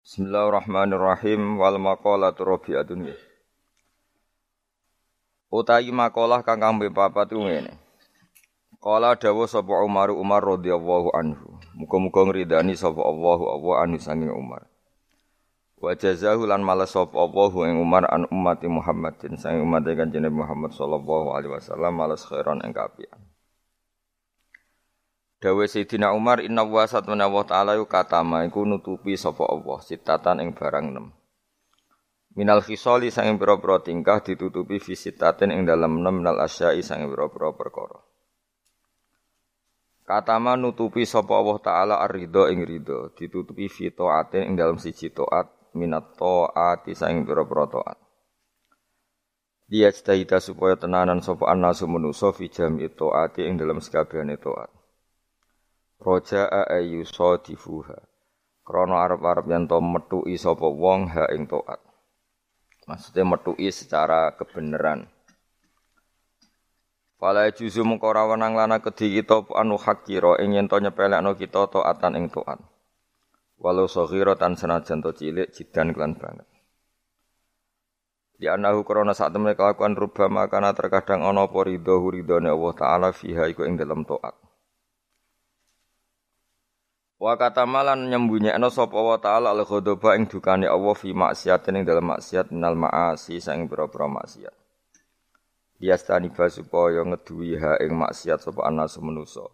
Bismillahirrahmanirrahim wal maqalatu rabi'atun. Utahi makalah kang kambe papat ku ngene. Kala dawuh sapa Umar Umar radhiyallahu anhu. Muga-muga ngridani sapa Allahu Allah anu sanging Umar. Wa jazahu lan malas sapa Allahu ing Umar an ummati Muhammadin sanging umat Kanjeng Muhammad sallallahu alaihi wasallam malas khairan ing kapian. Dawe Sayyidina Umar inna wa satmana wa ta'ala yu katama iku nutupi sapa Allah sitatan ing barang nem. Minal khisali sanging pira-pira tingkah ditutupi visitatin ing dalam nem minal asyai sanging pira-pira perkara. Katama nutupi sapa Allah taala ar-ridha ing ridha ditutupi fi taatin ing dalam siji taat minat taati sanging pira-pira taat. Dia cita supaya tenanan sapa annasu manusa fi jami taati ing dalam sekabehane taat. Roja'a ayu sadifuha. Krana arep-arep yen to metuki sapa wong ha ing taat. Maksudnya metuki secara kebenaran. Fala juzu mengko ora wenang lana kedhi kita anu hakira ing yen to nyepelekno kita taatan ing taat. Walau saghira tan senajan to cilik jidan kelan banget. Di anahu krana sak temene kelakuan rubama kana terkadang ana apa ridho Allah taala fiha iku ing dalam taat. Wa kata malan nyembunyekno sapa wa taala al ghadaba ing dukane Allah fi maksiatin ing dalam maksiat minal maasi sang pira-pira maksiat. Diastani ba supaya ngeduwi ha ing maksiat sapa ana semenusa.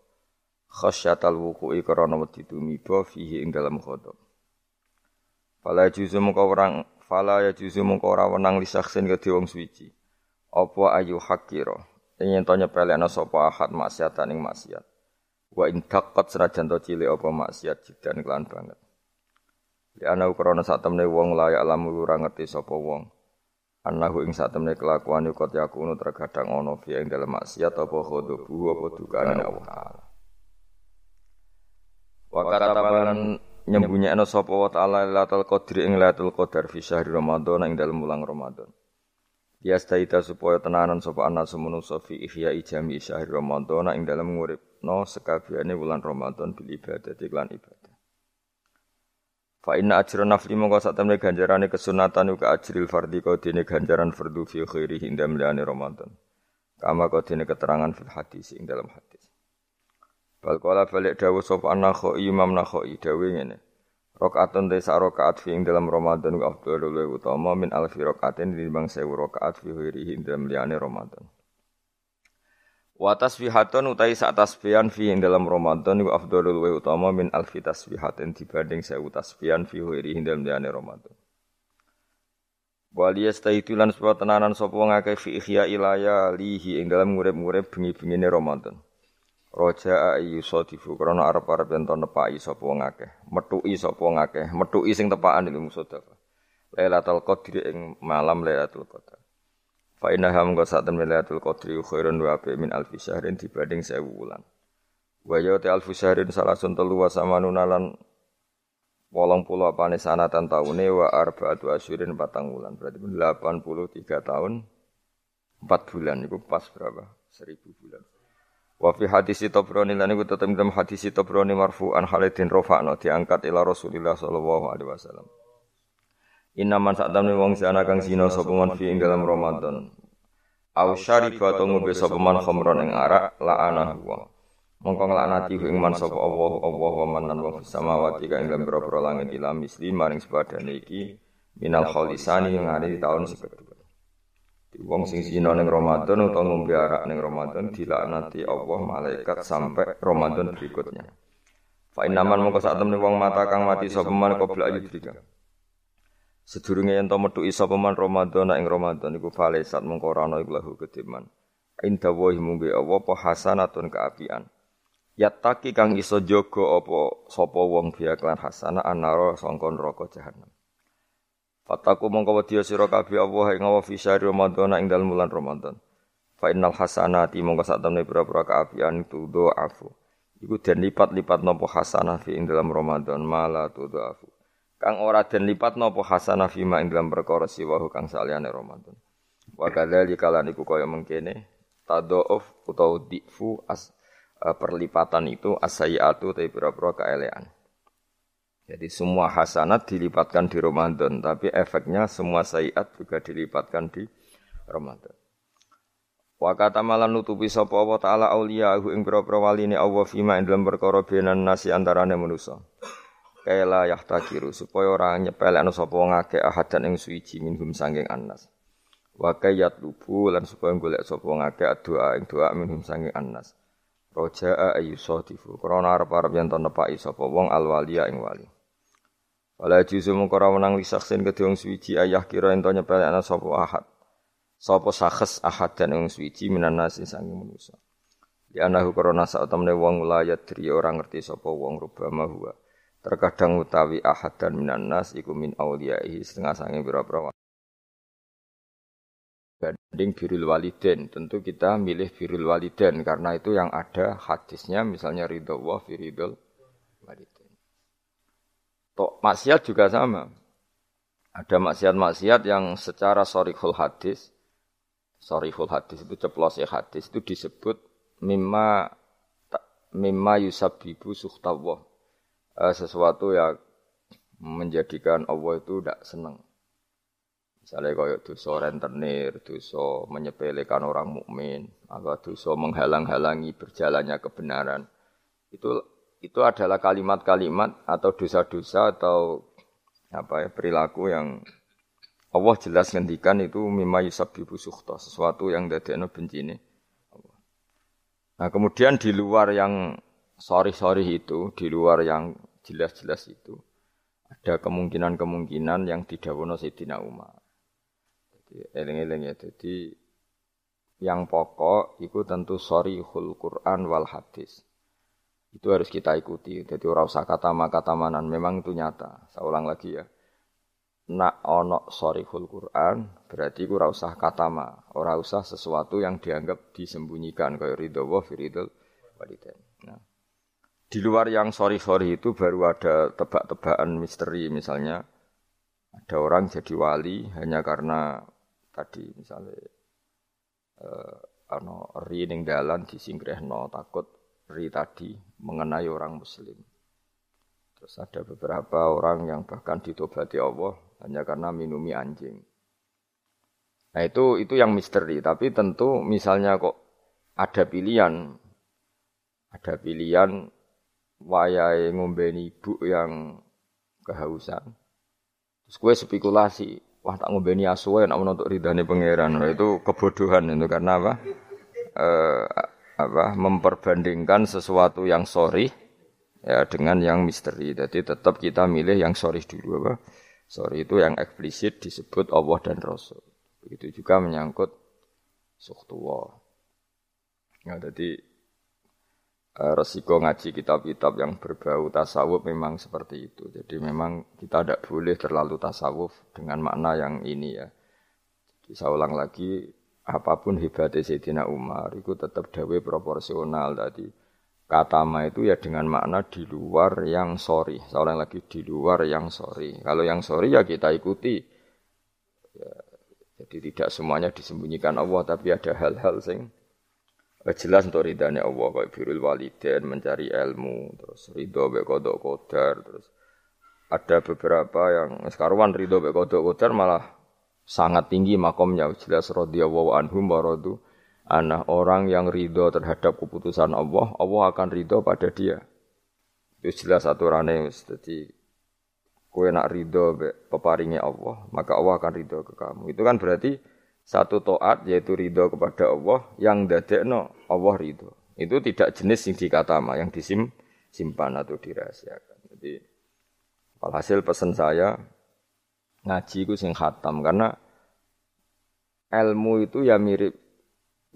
Khasyatal wuqu'i karana wedi tumiba fihi ing dalam ghadab. Fala juzu mengko orang fala ya juzu mengko ora wenang lisaksin kedhe wong suci. Apa ayu hakira. Ing yen to nyepelekno sapa ahad maksiatan ing maksiat Wa in taqat senajan to cilik apa maksiat jidan kelan banget. Ya ana krana sak temne wong layak lamu ora ngerti sapa wong. Anahu ing sak temne kelakuan kok yakunu terkadang ana fi ing dalem maksiat apa khodobu apa dukane Allah taala. Wa katabalan nyembunyekno sapa wa taala Lailatul Qadri ing Lailatul Qadar fi syahr Ramadan ing dalem wulan Ramadan. Dia staita supaya tenanan sapa ana semono fi ihya jami syahr Ramadan ing dalem ngurip no sekabiane wulan Ramadan bil ibadah iklan ibadah. Fa inna ajra nafli mongko sak temne ganjarane kesunatan uga ajril fardhi dene ganjaran fardhu fi khairi hindam liane Ramadan. Kama dene keterangan fil hadis ing dalam hadis. Bal kala balik dawuh sapa Nakhai Imam Nakhai dawuh ngene. Rakaatun te sak rakaat fi ing dalam Ramadan wa afdhalul utama min alfi rakaatin dinimbang 1000 rakaat fi khairi hindam liane Ramadan. Wa tasbihatun utai sak tasbihan fi ing dalam Ramadan iku afdhalul wa utama min alfi tasbihatin dibanding sewu tasbihan fi ghairi dalam diane Ramadan. Wali yastaitulan sebab tenanan sapa wong akeh fi ihya ilaya lihi ing dalam ngurip-ngurip bengi-bengine Ramadan. Roja ayu sadifu krana arep-arep yen nepaki sapa wong akeh, metuki sapa wong akeh, metuki sing tepakan ilmu sedekah. Lailatul Qadri ing malam Lailatul Qadar. Fa inna ham go sak temen Lailatul Qadri khairun wa min alfi syahrin dibanding 1000 wulan. Wa ya ta alfi syahrin salasun telu wa samanuna lan wolong puluh apane sanatan taune wa arbaatu asyurin patang wulan. Berarti 83 tahun 4 bulan itu pas berapa? 1000 bulan. Wa fi hadis Tabrani lan iku tetep dalam hadis Tabrani marfu'an Khalidin rafa'na diangkat ila Rasulillah sallallahu alaihi wasallam. Inaman sak tamne wong sana kang zina sapa man fi ing dalam Ramadan. Au syariba to ngombe sapa man khamron ing arak la'ana wa. Mongko nglaknati ing man sapa Allah Allah wa man lan wong samawati kang ing dalam pira langit ila misli maring sepadane iki minal khalisani yang ada di tahun sekedua. Wong sing zina ning Ramadan utawa ngombe arak ning Ramadan dilaknati Allah malaikat sampai Ramadan berikutnya. Fa inaman mongko sak temne wong mata kang mati sapa man qabla ayyidrika. Sedurunge yen to metu isa peman Ramadan ing Ramadan iku falesat mengko ora ana iku lahu kediman. Inda wahi mumbi Allah apa hasanatun kaapian. Yattaki kang iso jaga apa sapa wong biya klan hasanah anara sangka neraka jahanam. Fataku mongko wedi sira kabeh Allah ing Allah fi Ramadan ing dalem bulan Ramadan. Fa innal hasanati mongko sak temne pira-pira kaapian itu do afu. Iku den lipat-lipat napa hasanah fi ing dalam Ramadan mala tu do afu kang ora den lipat napa hasanah fima ing dalam perkara siwahu kang saliyane Ramadan. Wa kadzalika lan iku kaya mengkene tadhauf utawa difu as uh, perlipatan itu asayiatu tapi pira-pira kaelean. Jadi semua hasanat dilipatkan di Ramadan, tapi efeknya semua sayiat juga dilipatkan di Ramadan. Wa kata malan nutupi sapa Allah taala auliyahu ing pira-pira waline Allah fima ing dalam perkara benan nasi antarane manusa. Kaila yahtakiru supaya ora nyepelekno sapa wong akeh ahadan ing suwiji minhum sanging annas. Wa kayat lubu lan supaya golek sapa wong akeh doa ing doa minhum sanging annas. Roja'a ayu sadifu krana arep-arep yen to nepaki sapa wong alwaliya ing wali. Wala juzu mung ora menang lisaksin kedhe wong suwiji ayah kira ento nyepelekna sapa ahad. Sapa sakhes ahad dan wong suwiji minan nasi sangi manusa. Di anahu korona saat temne wong layat diri orang ngerti sapa wong rubama huwa. Terkadang utawi ahad dan minan nas iku min auliyaihi setengah sangi pira-pira banding birul waliden tentu kita milih birul waliden karena itu yang ada hadisnya misalnya ridho wa firidul waliden Tok maksiat juga sama. Ada maksiat-maksiat yang secara sorihul hadis, sorihul hadis itu ceplos ya hadis itu disebut mimma mimma yusabibu suhtawah. Eh, sesuatu yang menjadikan Allah itu tidak senang. Misalnya kayak dosa rentenir, dosa menyepelekan orang mukmin, atau dosa menghalang-halangi berjalannya kebenaran. Itu itu adalah kalimat-kalimat atau dosa-dosa atau apa ya perilaku yang Allah jelas ngendikan itu mimma yusabbibu sukhta, sesuatu yang dadekno bencine. Nah, kemudian di luar yang sorry-sorry itu, di luar yang jelas-jelas itu, ada kemungkinan-kemungkinan yang didawono Sayyidina Umar. Jadi eling-eling ya. Jadi yang pokok itu tentu sorry Quran wal hadis. Itu harus kita ikuti. Jadi ora usah kata kata manan. Memang itu nyata. Saya ulang lagi ya. Nak ono sorihul Quran berarti ku ora usah kata ma, ora usah sesuatu yang dianggap disembunyikan kayak ridho wa firidul walidain. Nah, di luar yang sorry-sorry itu baru ada tebak-tebakan misteri misalnya ada orang jadi wali hanya karena tadi misalnya eh, ano ri ning dalan disingkrehno takut ri tadi mengenai orang muslim. Terus ada beberapa orang yang bahkan ditobati Allah hanya karena minumi anjing. Nah itu itu yang misteri. Tapi tentu misalnya kok ada pilihan, ada pilihan wayai ngombeni ibu yang kehausan. Terus gue spekulasi, wah tak ngombeni asuwe nak menuntut ridhani pangeran. Nah, itu kebodohan itu karena apa? Eh, apa memperbandingkan sesuatu yang sorry ya dengan yang misteri. Jadi tetap kita milih yang sorry dulu apa? Sorry itu yang eksplisit disebut Allah dan Rasul. Itu juga menyangkut suhtuwa. Ya, jadi resiko ngaji kitab-kitab yang berbau tasawuf memang seperti itu. Jadi memang kita tidak boleh terlalu tasawuf dengan makna yang ini ya. Jadi saya ulang lagi, apa pun hebatnya Sayyidina Umar itu tetap dawe proporsional tadi katama itu ya dengan makna di luar yang sorry seorang lagi di luar yang sorry kalau yang sorry ya kita ikuti ya, jadi tidak semuanya disembunyikan Allah tapi ada hal-hal sing eh, jelas untuk ridhanya Allah kayak birul waliden mencari ilmu terus ridho be kodok kodar terus ada beberapa yang sekarang ridho be kodok kodar malah sangat tinggi makomnya. Jelas radhiyallahu anhum wa radu anak orang yang ridho terhadap keputusan Allah Allah akan ridho pada dia. Itu jelas aturannya jadi kue nak ridho peparingnya Allah maka Allah akan ridho ke kamu. Itu kan berarti satu toat yaitu ridho kepada Allah yang dadekno Allah ridho itu tidak jenis yang dikatama yang disim simpan atau dirahasiakan jadi hasil pesan saya ngaji ku sing khatam karena ilmu itu ya mirip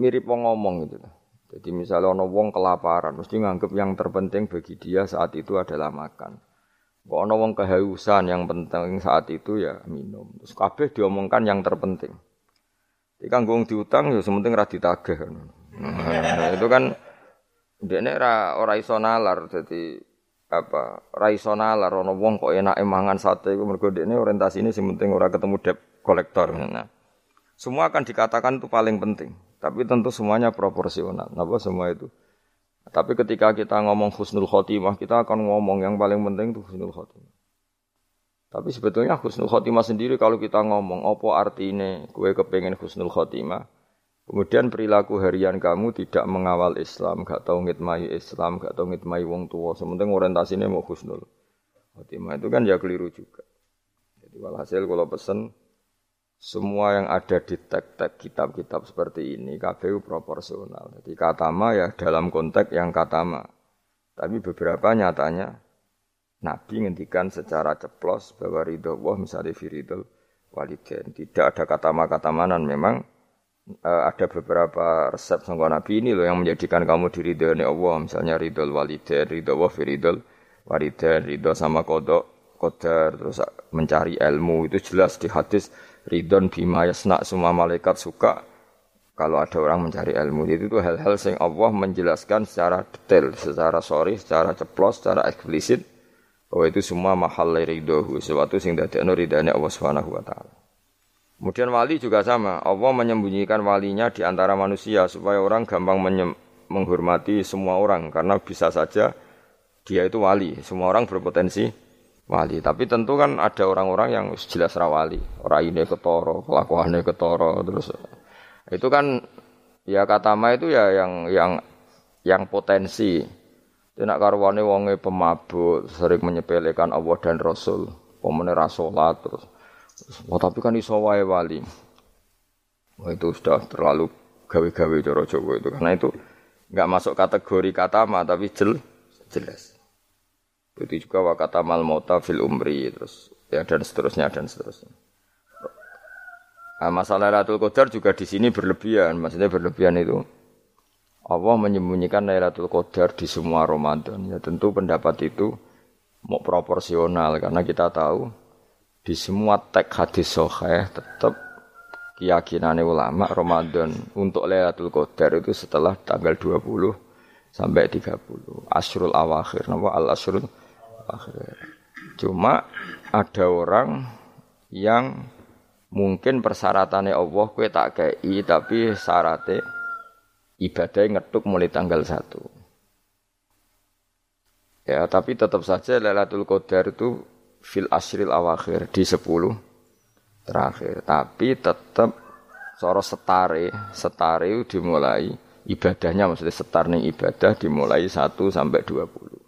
mirip wong ngomong gitu. Jadi misalnya ono wong kelaparan, mesti nganggep yang terpenting bagi dia saat itu adalah makan. Kok ono wong kehausan yang penting saat itu ya minum. Terus kabeh diomongkan yang terpenting. Jadi kan gue diutang ya sementing ra ditagih. Nah, itu kan dia ra ora iso nalar jadi apa ra iso nalar ono wong kok enak mangan sate iku mergo dekne orientasine sing penting ora ketemu debt kolektor. Nah. Semua akan dikatakan itu paling penting, tapi tentu semuanya proporsional. Napa semua itu? Tapi ketika kita ngomong husnul khotimah, kita akan ngomong yang paling penting itu husnul khotimah. Tapi sebetulnya husnul khotimah sendiri kalau kita ngomong apa artinya kue kepengen husnul khotimah, kemudian perilaku harian kamu tidak mengawal Islam, gak tahu ngitmai Islam, gak tahu ngitmai wong tua, sementing orientasinya mau husnul khotimah itu kan ya keliru juga. Jadi walhasil kalau pesen semua yang ada di teks-teks kitab-kitab seperti ini KPU proporsional. Jadi katama ya dalam konteks yang katama. Tapi beberapa nyatanya Nabi ngendikan secara ceplos bahwa ridho Allah misalnya firidul waliden. Tidak ada kata kata manan memang uh, ada beberapa resep sangka Nabi ini loh yang menjadikan kamu diridhoi Allah. Misalnya ridho waliden, ridho Allah firidul waliden, ridho sama kodok, kodar, terus mencari ilmu itu jelas di hadis ridon bima yasna semua malaikat suka kalau ada orang mencari ilmu itu tuh hal-hal yang Allah menjelaskan secara detail, secara sorry, secara ceplos, secara eksplisit bahwa itu semua mahal ridho, sesuatu sing dadekno ridane Allah Subhanahu wa taala. Kemudian wali juga sama, Allah menyembunyikan walinya di antara manusia supaya orang gampang menghormati semua orang karena bisa saja dia itu wali, semua orang berpotensi wali. Tapi tentu kan ada orang-orang yang jelas rawali. Orang ini ketoro, kelakuannya ketoro, terus itu kan ya kata ma itu ya yang yang yang potensi. Tidak karwane wonge pemabuk, sering menyepelekan Allah dan Rasul, pemene rasolat terus. Oh, tapi kan iso wae wali. Oh, itu sudah terlalu gawe-gawe coro Jawa itu karena itu nggak masuk kategori kata ma tapi jel, jelas. Itu juga wakata mal mauta fil umri terus ya dan seterusnya dan seterusnya. Nah, masalah Lailatul Qadar juga di sini berlebihan. Maksudnya berlebihan itu Allah menyembunyikan Lailatul Qadar di semua Ramadan. Ya tentu pendapat itu mau proporsional karena kita tahu di semua teks hadis sahih tetap keyakinan ulama Ramadan untuk Lailatul Qadar itu setelah tanggal 20 sampai 30. Asrul awakhir. Nama al asrul akhir. Cuma ada orang yang mungkin persyaratannya Allah kue tak kei tapi syaratnya ibadah ngetuk mulai tanggal satu. Ya, tapi tetap saja Lailatul Qadar itu fil asril awakhir di sepuluh terakhir. Tapi tetap soro setare, setare dimulai ibadahnya maksudnya setar ibadah dimulai satu sampai dua puluh.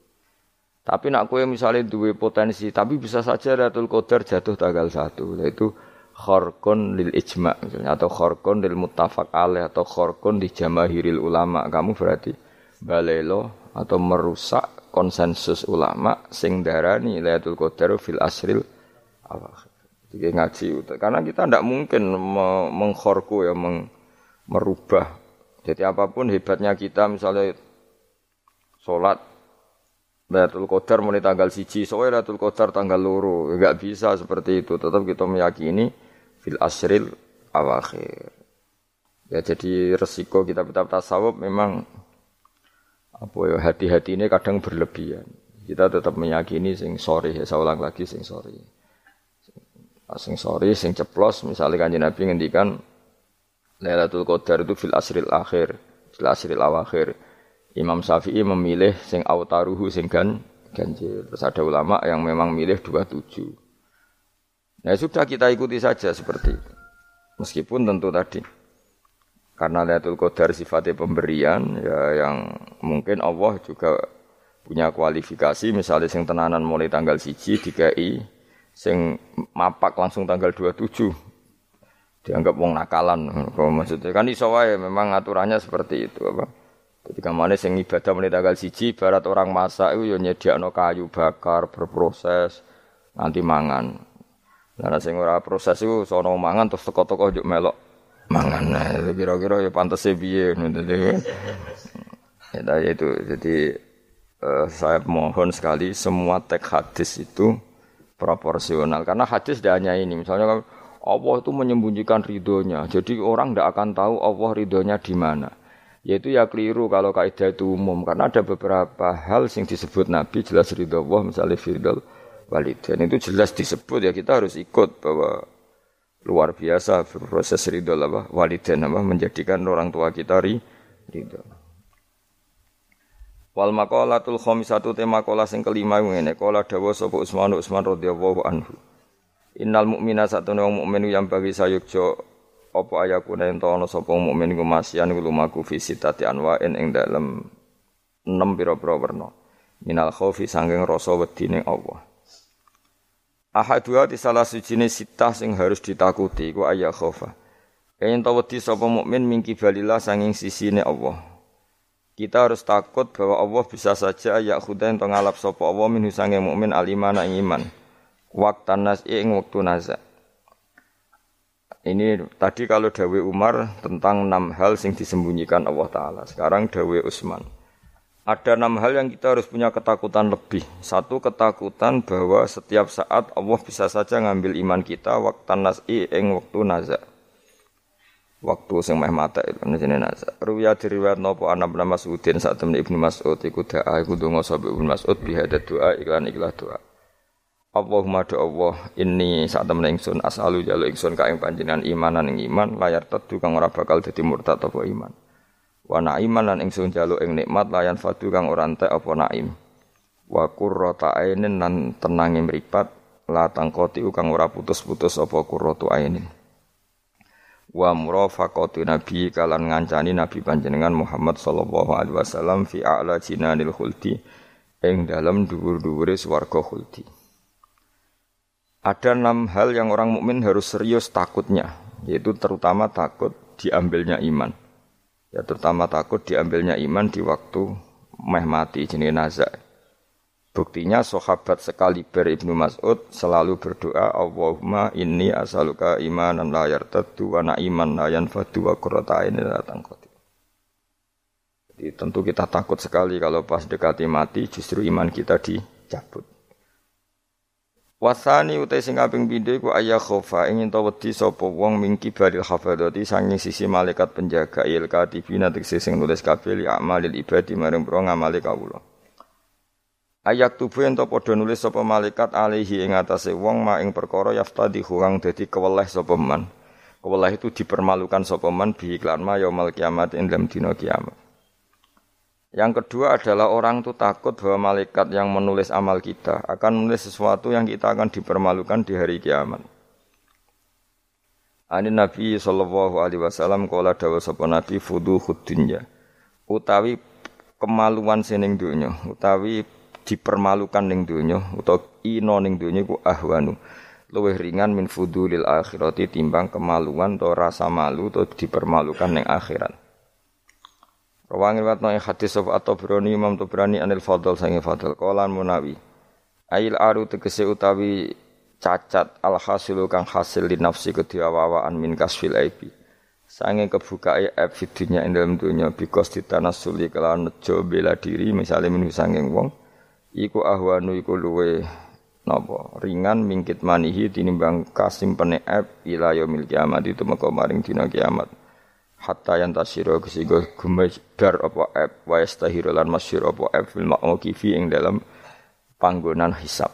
Tapi nak kue misalnya dua potensi, tapi bisa saja Lailatul Qadar jatuh tanggal satu, yaitu khorkon lil ijma misalnya atau khorkon lil muttafaq alaih atau khorkon di jamahiril ulama. Kamu berarti balelo atau merusak konsensus ulama sing darani Lailatul Qadar fil asril awakhir. Jadi ngaji karena kita tidak mungkin mengkhorku ya meng, merubah. Jadi apa pun hebatnya kita misalnya sholat Lailatul Qadar mulai tanggal siji, soalnya Lailatul Qadar tanggal loro, enggak bisa seperti itu. Tetap kita meyakini fil asril awakhir. Ya jadi resiko kita kitab tasawuf memang apa ya hati-hati ini kadang berlebihan. Kita tetap meyakini sing sorry ya saya ulang lagi sing sorry. Sing sorry, sing ceplos misalnya kanji Nabi ngendikan Lailatul Qadar itu fil asril akhir, fil asril awakhir. Imam Syafi'i memilih sing autaruhu sing gan ganjil. Terus ada ulama yang memang milih 27. Nah sudah kita ikuti saja seperti itu. Meskipun tentu tadi karena Lailatul Qadar sifatnya pemberian ya yang mungkin Allah juga punya kualifikasi misalnya sing tenanan mulai tanggal siji DKI sing mapak langsung tanggal 27 dianggap wong nakalan maksudnya kan iso memang aturannya seperti itu apa jadi ke mana sing ibadah mulai tanggal siji, barat orang masak itu ya nyediakno kayu bakar berproses nanti mangan. Nah, sing ora proses itu sono mangan terus teko-teko juk melok mangan. Nah, kira-kira ya pantas piye Ya, itu. Jadi uh, saya mohon sekali semua teks hadis itu proporsional. Karena hadis tidak hanya ini. Misalnya Allah itu menyembunyikan ridhonya. Jadi orang tidak akan tahu Allah ridhonya di mana yaitu ya keliru kalau kaidah itu umum. Karena ada beberapa hal yang disebut Nabi jelas ridho Allah misalnya firdal walidain. Itu jelas disebut ya kita harus ikut bahwa luar biasa proses ridho apa walidain apa menjadikan orang tua kita ridho. Wal maqalatul khamisatu tema kola sing kelima ngene. Kola dawa sapa Utsman Utsman radhiyallahu anhu. Innal mukmina satune wong mukmin yang bagi sayukjo apa ayakuna ento ana sapa mukmin iku masyan lumaku fi sitati anwa'in ing dalem enam pira-pira werna. Minal khaufi sanging rasa wedi ning Allah. Ahadua di salah sujine sitah sing harus ditakuti iku ayat khaufa. Yen wedi sapa mukmin mingki balillah sanging sisine Allah. Kita harus takut bahwa Allah bisa saja ya khudain to ngalap sapa Allah min sange mukmin alimana iman. Waktan nas ing waktu naza. Ini tadi kalau Dawe Umar tentang enam hal sing disembunyikan Allah Ta'ala. Sekarang Dawe Usman. Ada enam hal yang kita harus punya ketakutan lebih. Satu ketakutan bahwa setiap saat Allah bisa saja ngambil iman kita waktan nas'i ing waktu nazak waktu sing meh mata itu jenenge nasa. Ruya diriwayat napa ana bin Mas'udin saat temen Ibnu Mas'ud iku doa iku donga sapa Ibnu Mas'ud bihada doa iklan ikhlas doa. Allahumma do Allah ini saat temen ingsun asalu jalu ingsun ka ing imanan ing iman layar tetu kang ora bakal dadi murtad apa iman. Wa naiman lan ingsun jalu ing nikmat layan fadu kang ora entek apa naim. Wa qurrata ainin lan tenange mripat la tangkoti kang ora putus-putus apa qurratu ainin wa murafaqati nabi kalan ngancani nabi panjenengan Muhammad sallallahu alaihi wasallam fi a'la jinanil khuldi ing dalam dhuwur-dhuwure swarga khuldi. Ada enam hal yang orang mukmin harus serius takutnya, yaitu terutama takut diambilnya iman. Ya terutama takut diambilnya iman di waktu meh mati jenenge nazak. Buktinya sahabat sekaliber Ibnu Mas'ud selalu berdoa Allahumma inni asaluka imanan la yartaddu wa na'iman la yanfadu wa qurrata ainin la Jadi tentu kita takut sekali kalau pas dekati mati justru iman kita dicabut. Wasani utai sing kaping pindho iku ayah khofa ingin to wedi sapa wong mingki baril hafadati sanging sisi malaikat penjaga il katibina tegese sing nulis kabeh li amalil ibadi maring pro ngamali kawula. Ayat tubuh ento padha nulis sapa malaikat alaihi ing atase wong ma ing perkara yaftadi kang dadi keweleh sapa man. Keweleh itu dipermalukan sapa man bi iklan ma yaumul kiamat ing dalam dina kiamat. Yang kedua adalah orang itu takut bahwa malaikat yang menulis amal kita akan menulis sesuatu yang kita akan dipermalukan di hari kiamat. Ani Nabi sallallahu alaihi wasallam kala dawuh sapa Nabi fudu dunya utawi kemaluan sining dunya utawi dipermalukan ning donya utawa ino ning donya iku ahwanu luwih ringan min fudulil akhirati timbang kemaluan atau rasa malu atau dipermalukan ning akhirat. Rawangi riwayat nang hadis sapa atau berani Imam berani anil Fadl sange Fadl qalan Munawi. Ail aru tegese utawi cacat al hasilu kang hasil di nafsi kediawawaan min kasfil aibi. Sange kebukae aib fidunya ing dalam dunya bikos ditanasuli kelawan nejo bela diri misalnya minu sanging wong iku ahwanu iku luwe napa ringan mingkit manihi tinimbang kasimpene ep ila yaumil kiamat itu maka maring dina kiamat hatta yang tasiro kesigo gumejar apa ep wa yastahiru lan masyir apa ep fil ma'mukifi ing dalam panggonan hisab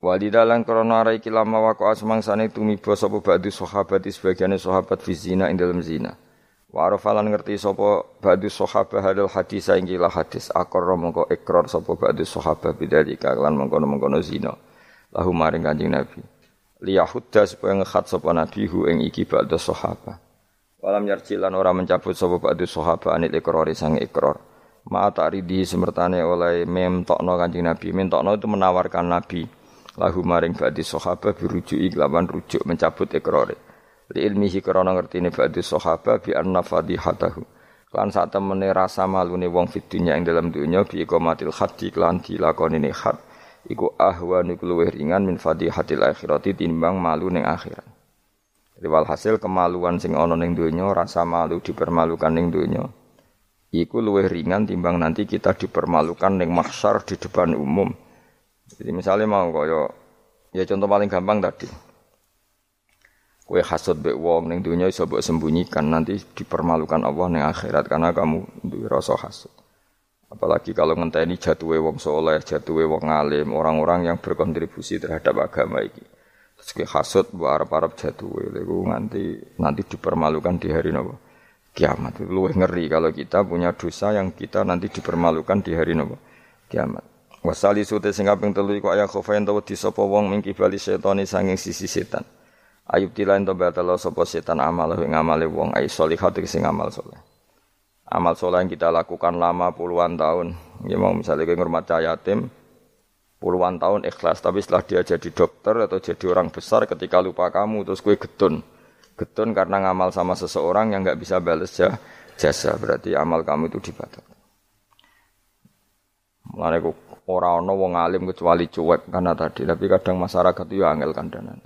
Walidalan krana ara iki lama wako asmangsane tumiba sapa ba'du sahabat sebagiane sahabat fi zina ing dalam zina Wa arafalan ngerti sapa ba'du sahabah hadal hadis saiki lah hadis akor mongko ikrar sapa ba'du sahabah bidzalika lan mengkono-mengkono zina. Lahu maring Kanjeng Nabi. Liyahudda supaya ngekhat sapa Nabi hu ing iki ba'du sahabah. Walam yarji lan ora mencabut sapa ba'du sahabah anil ikrar sang ikrar. Ma ta'ridi semertane oleh memtokno Kanjeng Nabi. Mentokno itu menawarkan Nabi lahu maring ba'du sahabah birujuki lawan rujuk mencabut ikrare li ilmihi krana ngertine ba'du sahabat bi anna fadihatahu lan sak temene rasa malune wong fid dunya ing dalam dunya bi iqamatil haddi lan dilakonine had iku ahwanu luwih ringan min fadihatil akhirati timbang malu ning akhirat Riwal hasil kemaluan sing ana ning donya, rasa malu dipermalukan ning donya. Iku luwih ringan timbang nanti kita dipermalukan ning mahsyar di depan umum. Jadi misalnya mau kaya ya contoh paling gampang tadi. Kue hasut be wong ning dunia iso mbok sembunyikan nanti dipermalukan Allah ning akhirat karena kamu duwe rasa hasut. Apalagi kalau ngenteni jatuhe wong soleh, jatuhe wong alim, orang-orang yang berkontribusi terhadap agama iki. Terus ke hasut mbok arep-arep jatuhe lego nanti nanti dipermalukan di hari nopo kiamat. Luwih ngeri kalau kita punya dosa yang kita nanti dipermalukan di hari nopo kiamat. Wasali sute sing kaping telu iku ayah khofain tawa di sapa wong mingki bali setani sanging sisi setan. Ayub tilain to batalo sapa setan amal ing amale wong ai solihat sing amal soleh. Amal soleh yang kita lakukan lama puluhan tahun. Ya mau misalnya kayak ngurmat yatim puluhan tahun ikhlas tapi setelah dia jadi dokter atau jadi orang besar ketika lupa kamu terus kue getun. Getun karena ngamal sama seseorang yang nggak bisa balas jasa berarti amal kamu itu dibatalkan. Mulane Orang ono wong alim kecuali cuek karena tadi, tapi kadang masyarakat itu ya angel kandanan.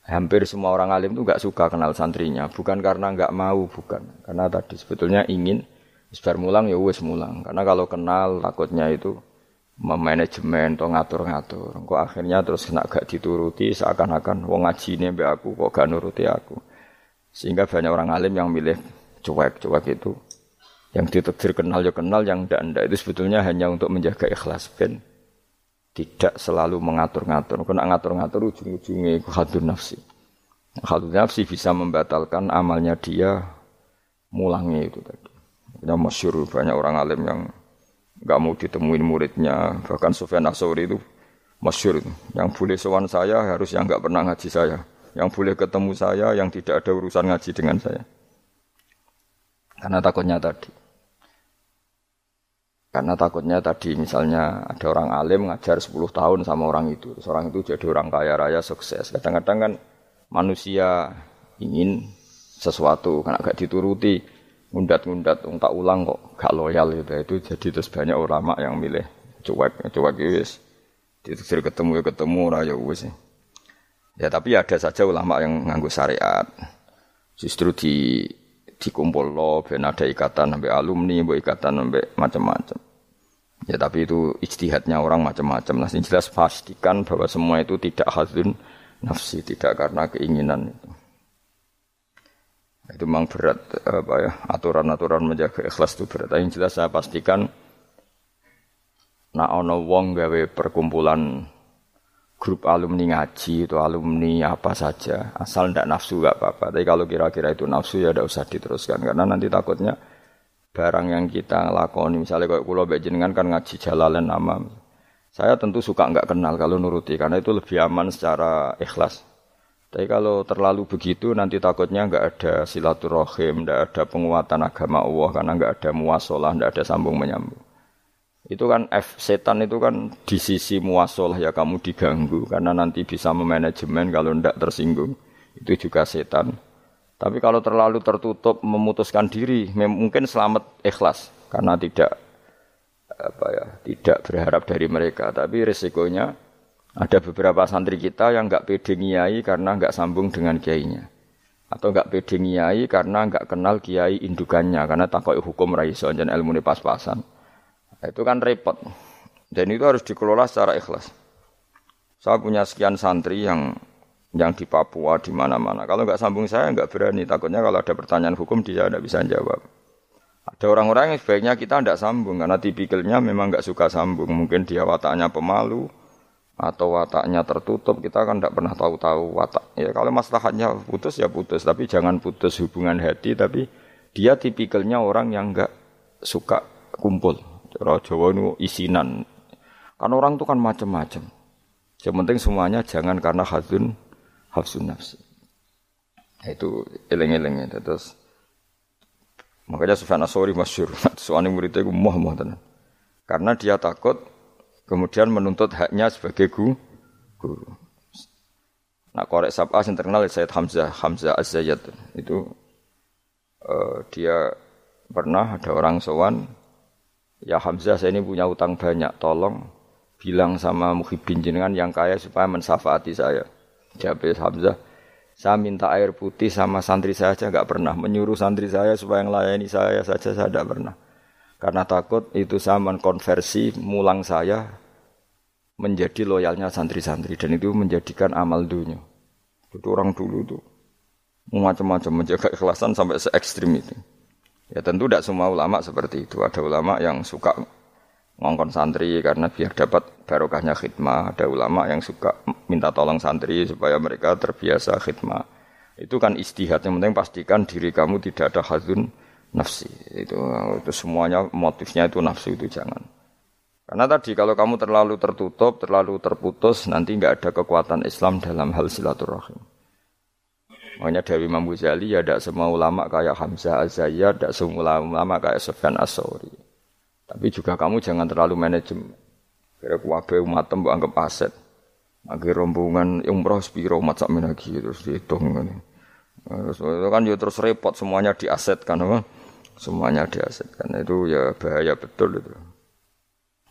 Hampir semua orang alim itu nggak suka kenal santrinya, bukan karena nggak mau, bukan. Karena tadi sebetulnya ingin sebar mulang ya wes mulang. Karena kalau kenal takutnya itu memanajemen atau ngatur-ngatur. Kok akhirnya terus kena gak dituruti seakan-akan wong ngaji ini aku kok gak nuruti aku. Sehingga banyak orang alim yang milih cuek-cuek itu yang ditakdir kenal ya kenal, yang ndak ndak itu sebetulnya hanya untuk menjaga ikhlas ben tidak selalu mengatur-ngatur. Kena ngatur-ngatur ujung-ujungnya itu hadun nafsi. Hadun nafsi bisa membatalkan amalnya dia mulangnya itu tadi. Ya masyur banyak orang alim yang nggak mau ditemuin muridnya. Bahkan Sufyan Asori itu masyur. Yang boleh sowan saya harus yang nggak pernah ngaji saya. Yang boleh ketemu saya yang tidak ada urusan ngaji dengan saya. Karena takutnya tadi. Karena takutnya tadi misalnya ada orang alim ngajar 10 tahun sama orang itu. Terus orang itu jadi orang kaya raya sukses. Kadang-kadang kan manusia ingin sesuatu karena gak dituruti. Ngundat-ngundat tak ulang kok gak loyal gitu. Itu jadi terus banyak ulama yang milih cuek cuek wis. Diteksir ketemu ya ketemu raya wis. Ya tapi ada saja ulama yang nganggu syariat. Justru di dikumpul lo ben ada ikatan sampai alumni, bu ikatan sampai macam-macam. Ya tapi itu ijtihadnya orang macam-macam. Nah, jelas pastikan bahwa semua itu tidak hadun nafsi, tidak karena keinginan itu. Itu memang berat apa ya aturan-aturan menjaga ikhlas itu berat. Yang jelas saya pastikan nak ono wong gawe perkumpulan grup alumni ngaji itu alumni apa saja asal ndak nafsu gak apa-apa. Tapi kalau kira-kira itu nafsu ya tidak usah diteruskan. Karena nanti takutnya barang yang kita lakoni misalnya kalau pulau bejengan kan ngaji jalalan nama. Saya tentu suka nggak kenal kalau nuruti karena itu lebih aman secara ikhlas. Tapi kalau terlalu begitu nanti takutnya nggak ada silaturahim, nggak ada penguatan agama Allah karena nggak ada muasalah, nggak ada sambung menyambung. Itu kan F setan itu kan di sisi muasalah ya kamu diganggu karena nanti bisa memanajemen kalau ndak tersinggung. Itu juga setan. Tapi kalau terlalu tertutup memutuskan diri, mungkin selamat ikhlas karena tidak apa ya, tidak berharap dari mereka. Tapi resikonya ada beberapa santri kita yang nggak pede ngiyai karena nggak sambung dengan kiainya. Atau nggak pede ngiyai karena nggak kenal kiai indukannya karena takut hukum raiso dan ilmu pas-pasan. Itu kan repot. Dan itu harus dikelola secara ikhlas. Saya punya sekian santri yang yang di Papua di mana-mana. Kalau nggak sambung saya nggak berani. Takutnya kalau ada pertanyaan hukum dia tidak bisa jawab. Ada orang-orang yang sebaiknya kita tidak sambung karena tipikalnya memang nggak suka sambung. Mungkin dia wataknya pemalu atau wataknya tertutup. Kita kan tidak pernah tahu-tahu watak. Ya kalau masalahnya putus ya putus, tapi jangan putus hubungan hati. Tapi dia tipikalnya orang yang nggak suka kumpul. Cara Jawa itu isinan. Kan orang itu kan macam-macam. Yang penting semuanya jangan karena hadun hafsun nafsi. Itu eleng-eleng ya. Terus makanya Sufyan Asori masyur. Soalnya muridnya itu muah muah. Karena dia takut kemudian menuntut haknya sebagai guru. Nah korek sabah yang terkenal Sayyid Hamzah Hamzah Az-Zayyad itu uh, dia pernah ada orang sowan Ya Hamzah saya ini punya utang banyak, tolong bilang sama muhibin jenengan yang kaya supaya mensafaati saya. Jawab Hamzah, saya minta air putih sama santri saya aja nggak pernah. Menyuruh santri saya supaya melayani saya saja saya tidak pernah. Karena takut itu saya mengkonversi mulang saya menjadi loyalnya santri-santri dan itu menjadikan amal dunia. Itu orang dulu tuh macam-macam menjaga ikhlasan sampai se ekstrim itu. Ya tentu tidak semua ulama seperti itu. Ada ulama yang suka ngongkon santri karena biar dapat barokahnya khidmah. Ada ulama yang suka minta tolong santri supaya mereka terbiasa khidmah. Itu kan istihad. Yang penting pastikan diri kamu tidak ada hazun nafsi. Itu, itu semuanya motifnya itu nafsu itu jangan. Karena tadi kalau kamu terlalu tertutup, terlalu terputus, nanti nggak ada kekuatan Islam dalam hal silaturahim. Makanya Dewi Imam Ghazali ya tidak semua ulama kayak Hamzah Az-Zayyad, tidak semua ulama kayak Sufyan As-Sauri. Tapi juga kamu jangan terlalu manajemen. Kira kuwabe umat mbok anggap aset. Akhir rombongan umroh spiro umat sak lagi terus dihitung kan. Terus kan ya terus repot semuanya diasetkan apa? Semuanya diasetkan. Itu ya bahaya betul itu.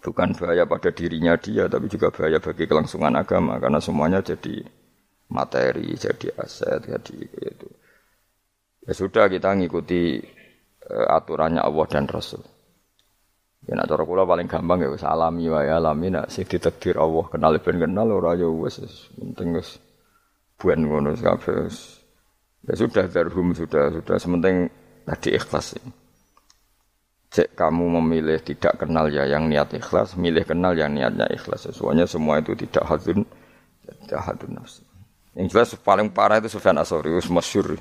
Bukan bahaya pada dirinya dia tapi juga bahaya bagi kelangsungan agama karena semuanya jadi materi, jadi aset, jadi itu. Ya sudah kita ngikuti uh, aturannya Allah dan Rasul. Ya nak cara kula paling gampang ya wis alami wae alami nak sing ditakdir Allah kenal ben kenal ora ya wis penting wis buan ngono kabeh. Ya sudah darhum sudah sudah sementing tadi ikhlas. Cek kamu memilih tidak kenal ya yang niat ikhlas, milih kenal yang niatnya ikhlas. Sesuanya semua itu tidak hadun, tidak hadun nafsi. Yang jelas paling parah itu Sufyan Asori, masyur.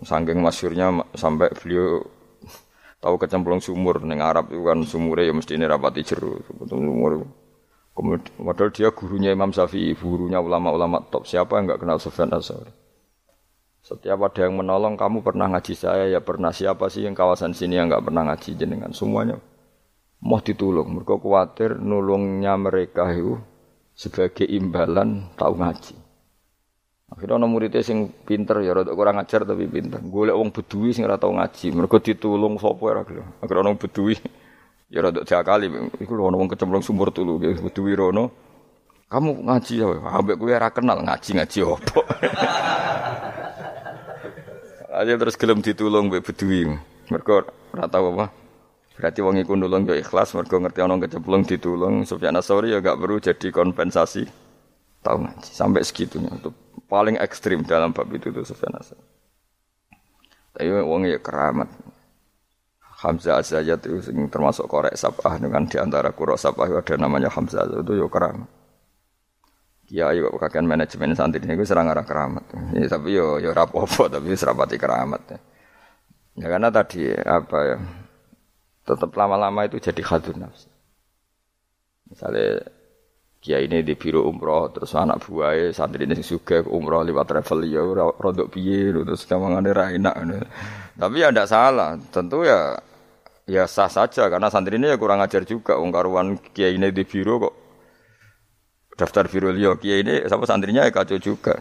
Sangking masyurnya sampai beliau tahu kecemplung sumur neng Arab itu kan sumurnya ya mesti ini rapati jeru sumur. Kemudian padahal dia gurunya Imam Syafi'i, gurunya ulama-ulama top. Siapa yang nggak kenal Sufyan Asori? Setiap ada yang menolong, kamu pernah ngaji saya, ya pernah. Siapa sih yang kawasan sini yang nggak pernah ngaji jenengan? Semuanya mau ditolong. Mereka khawatir nulungnya mereka itu sebagai imbalan tahu ngaji. Akhirnya ana muridé sing pinter ya rada kurang ajar tapi pinter. Golek wong bedui sing ora tau ngaji, mergo ditulung sapa ora gelem. Akhirnya ana bedui ya rada diakali iku ana wong kecemplung sumur tulu bedui rono. Kamu ngaji ya, ambek kowe ora kenal ngaji-ngaji opo. Aja terus gelem ditulung mbek bedui. Mergo ora tau apa. Berarti wong iku nulung yo ikhlas mergo ngerti ana kecemplung ditulung. Sufyan Asori ya gak perlu jadi kompensasi. Tahu ngaji sampai segitunya untuk paling ekstrim dalam bab itu tuh Sufyan Asad. Tapi wong ya keramat. Hamzah saja itu termasuk korek sabah dengan di antara kuro sabah ada namanya Hamzah itu ya keramat. Kiai kok kakek manajemen santri ini serang arah keramat. Ya, tapi yo yo rapopo tapi serapati keramat. Ya. ya karena tadi apa ya tetap lama-lama itu jadi khadun nafsi. Misalnya Kiai ini di biro umroh terus anak buahnya santri ini juga umroh lewat travel ya rodok piye terus kamangane ra enak Tapi ya tidak salah, tentu ya ya sah saja karena santri ini ya kurang ajar juga wong karuan kiai ini di biro kok daftar biro liya kiai ini sama santrinya ya kacau juga.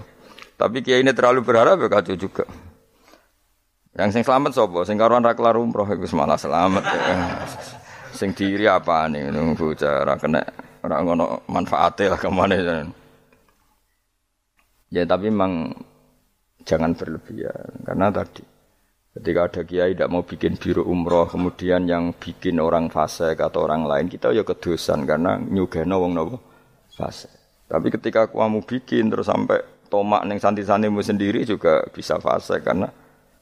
Tapi kiai ini terlalu berharap ya kacau juga. Yang sing selamat sapa? Sing karuan ra umroh iku malah selamat. Ya. sing diri apa nih nunggu cara kena Ora ngono manfaate lah ke mana Ya tapi memang jangan berlebihan karena tadi ketika ada kiai tidak mau bikin biru umroh kemudian yang bikin orang fase atau orang lain kita ya kedosan karena nyugeno wong nopo fase. Tapi ketika kamu bikin terus sampai tomak neng santri-santrimu sendiri juga bisa fase karena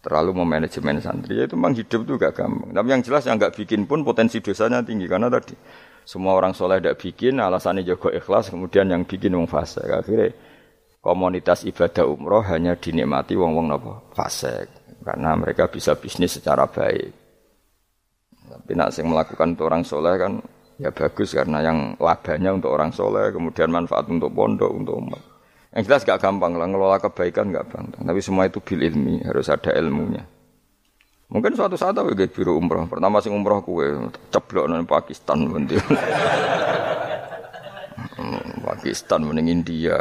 terlalu memanajemen santri ya itu memang hidup tuh gak gampang. Tapi yang jelas yang nggak bikin pun potensi dosanya tinggi karena tadi semua orang soleh tidak bikin, alasannya jago ikhlas, kemudian yang bikin wong fase. Akhirnya komunitas ibadah umroh hanya dinikmati wong-wong nopo fase, karena mereka bisa bisnis secara baik. Tapi nak sing melakukan untuk orang soleh kan ya bagus karena yang labanya untuk orang soleh, kemudian manfaat untuk pondok, untuk umat. Yang jelas gak gampang lah ngelola kebaikan gak gampang. Tapi semua itu bil ilmi, harus ada ilmunya. Mungkin suatu saat aku gak biru umroh. Pertama sing umroh kue ceblok nang Pakistan nanti. Hmm, Pakistan mending India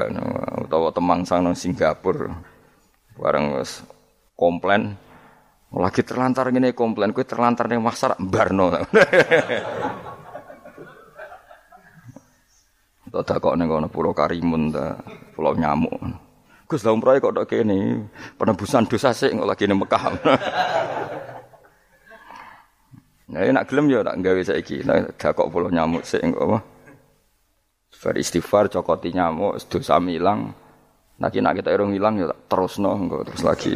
atau temang sang nang Singapura. Bareng komplain lagi terlantar gini komplain kue terlantar nih masar barno. Tak kok nih pulau Karimun pulau nyamuk. Gus lah umroh kok dok kene penebusan dosa sih nggak lagi nih Mekah. Nah, nak gelem ya tak gawe saiki. Nah, dakok pulau nyamuk sik engko apa? Bar istighfar cokoti nyamuk dosa milang. Nah, nak kita irung hilang ya terusno engko terus lagi.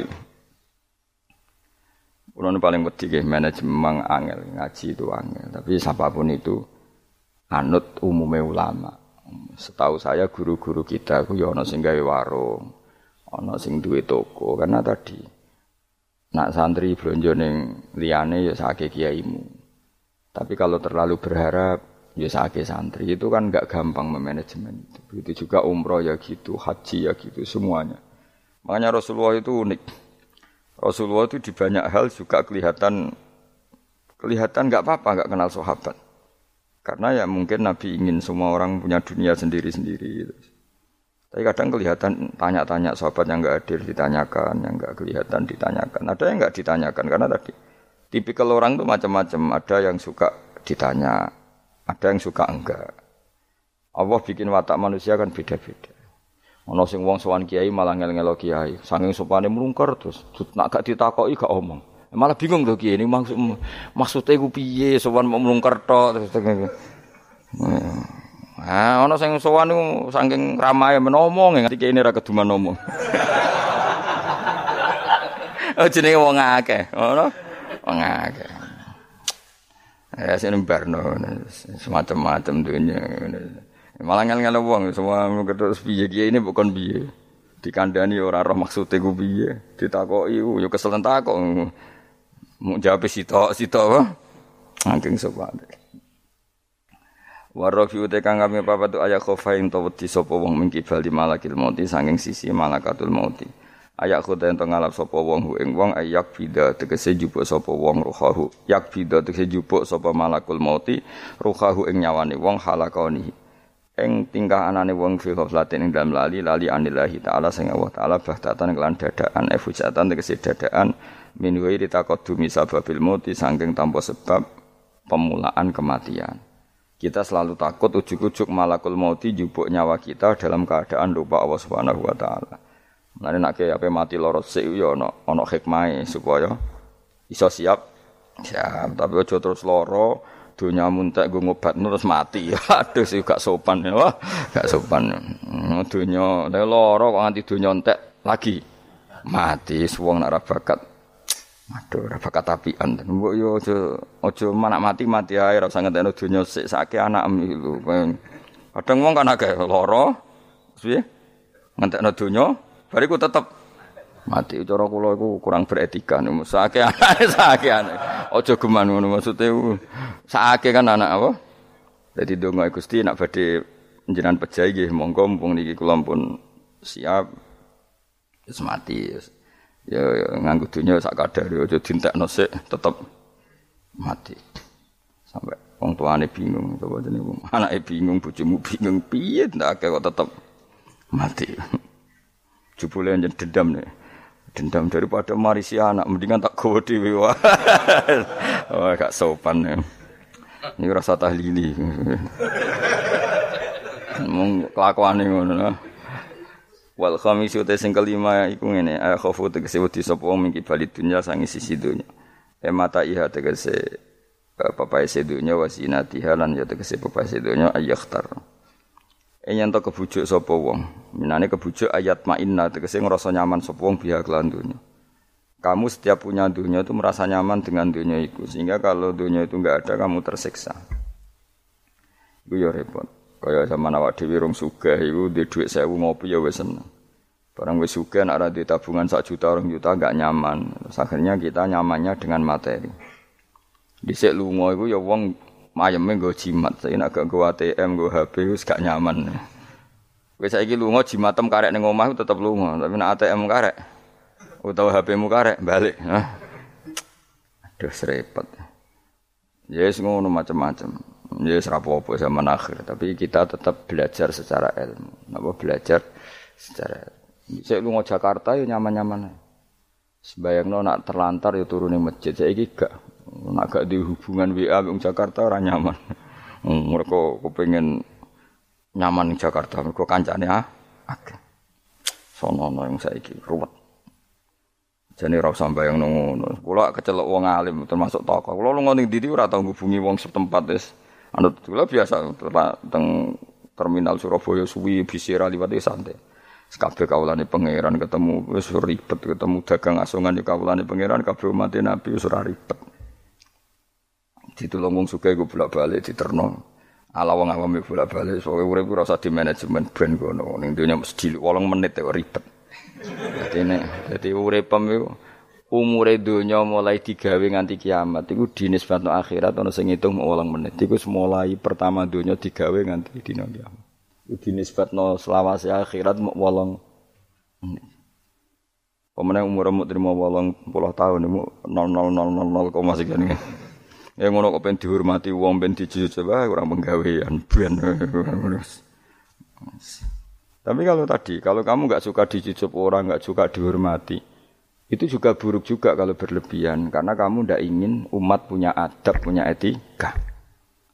Kulo paling wedi nggih manajemen angel, ngaji itu angel. Tapi siapa pun itu anut umumnya ulama. Setahu saya guru-guru kita ku ya warung, ana sing duwe toko karena tadi Nak santri blonjo ning liyane ya sake kiaimu. Tapi kalau terlalu berharap ya sakit santri itu kan nggak gampang memanajemen itu. Begitu juga umroh ya gitu, haji ya gitu semuanya. Makanya Rasulullah itu unik. Rasulullah itu di banyak hal juga kelihatan kelihatan nggak apa-apa nggak kenal sahabat. Karena ya mungkin Nabi ingin semua orang punya dunia sendiri-sendiri. Gitu. Tapi kadang kelihatan tanya-tanya sahabat yang nggak hadir ditanyakan, yang nggak kelihatan ditanyakan. Ada yang nggak ditanyakan karena tadi tipikal orang itu macam-macam. Ada yang suka ditanya, ada yang suka enggak. Allah bikin watak manusia kan beda-beda. Ono sing wong sowan kiai malah ngel-ngelo kiai, saking sopane mlungker terus nak gak ditakoki gak omong. Malah bingung tuh kiai ini maksud maksudnya gue piye sowan mau mlungker terus. Nah, ono sing sowan niku saking ramai menomong kiai ini ra keduman ngomong. oh jenenge wong akeh, ono wong akeh. Ya sing barno semacam-macam dunia. Malah ngel-ngel wong semua terus piye kiye ini bukan piye. Dikandani ora roh maksude ku piye. Ditakoki yo kesel takok. Mau jawab sitok sitok Angking sopan. Warofi ute kang kami papa tu ayat khofain to wedi sapa wong mingki bali malakil mauti sanging sisi malakatul mauti. Ayak khuda ento ngalap sapa wong hu ing wong ayak bida tegese jupuk sapa wong ruhahu yak bida tegese jupuk sapa malakul mauti ruhahu ing nyawane wong halakoni. Ing tingkah anane wong fi ghaflatin ing dalam lali lali anillahi taala sing Allah taala bahtatan kelan dadaan efujatan tegese dadaan min wairi taqaddumi sababil mauti saking tanpa sebab pemulaan kematian kita selalu takut ujuk-ujuk malakul mauti jupuk nyawa kita dalam keadaan lupa Allah Subhanahu wa taala. Nak kayak apa mati lorot sih yo no ono hikmah supaya iso siap. Siap tapi ojo terus loro dunia muntek gue ngobat terus mati. Aduh sih gak sopan. Ya wah gak sopan. Hmm, dunia loro kok nganti dunia entek lagi. Mati suwong nak bakat aduh bakat apian mbok yo ojo ojo mana mati mati ae ora usah ngenteni dunia sik sakit anak lu kadang wong kan agak loro piye ngentekno dunia Bariku tetep mati cara kula iku kurang beretika niku. Sake anake sake anake. Aja geman ngono maksude sake kan anak apa? Dadi donga Gusti nak badhe njenengan pejai nggih monggo mumpung niki kula pun siap wis mati. Ya, ya nganggo dunya sak kadare aja dintekno sik tetep mati. Sampai wong tuane bingung coba jenenge anake bingung bojomu bingung piye ndak kok tetep mati. jebule njen dendam nih. Dendam daripada marisi anak mendingan tak gowo dhewe wah. Gak sopan ya. Ini rasa tahlili. Mung kelakuane ngono. Wal khamisu te sing kelima iku ngene, ay khofu tegese wedi sapa wong mingki bali dunya sangi sisi dunya. E mata iha tegese papai sedunya wasinatiha lan ya tegese papai sedunya ayakhtar. Enyen to kebujuk sapa wong. Minane kebujuk ayat ma'inna tegese ngrasa nyaman sapa wong biha kelan dunya. Kamu setiap punya dunia itu merasa nyaman dengan dunia itu sehingga kalau dunia itu enggak ada kamu tersiksa. Iku ya repot. Kaya sama awak dhewe rong sugih iku di dhuwit 1000 ngopi ya wis seneng. Barang wis sugih nek ora tabungan sak juta orang juta enggak nyaman. Akhirnya kita nyamannya dengan materi. Dhisik lunga iku ya wong mayeme nggo jimat. Saya nak gak nggo ATM, nggo HP wis gak nyaman. Wis saiki lunga jimatem karek ning omah tetep lunga, tapi nak ATM karek utawa HP-mu karek balik. Aduh repot. Ya yes, ngono macam-macam. Ya yes, rapopo zaman akhir, tapi kita tetap belajar secara ilmu. Napa belajar secara Saya lunga Jakarta ya nyaman-nyaman. Sebayangno nak terlantar ya ning masjid. Saiki gak Nak gak di hubungan WA wong Jakarta ora nyaman. Hmm, mereka kepengin nyaman di Jakarta, mereka kancane ah. Sono-sono yang saiki ruwet. Jadi ora usah bayang ngono. Kula kecelok wong alim termasuk tokoh. Kula lunga ning ndi ora tau hubungi wong setempat wis. Anut kula biasa teng terminal Surabaya suwi bisira liwat santai. Kabeh kawulane pangeran ketemu wis ribet ketemu dagang asongan di kawulane pangeran kabeh umat Nabi wis ora ribet ditulung wong sugih iku bolak-balik diterno. Ala wong awam bolak-balik soalnya urip ora usah di manajemen brand kono ning donya mesti 8 menit kok ribet. Dadi nek dadi uripem iku umure donya mulai digawe nganti kiamat. Iku dinisbatno akhirat ana sing ngitung wolong menit. Iku mulai pertama donya digawe nganti dina kiamat. Iku dinisbatno selawase akhirat mau wolong menit. Pemenang umur mu terima wolong puluh tahun ini nol nol nol nol nol koma sekian. Ya ngono kok pengen dihormati wong pengen dijujuk coba kurang penggawean ben. Tapi kalau tadi kalau kamu nggak suka dijujuk orang nggak suka dihormati, itu juga buruk juga kalau berlebihan karena kamu tidak ingin umat punya adab, punya etika.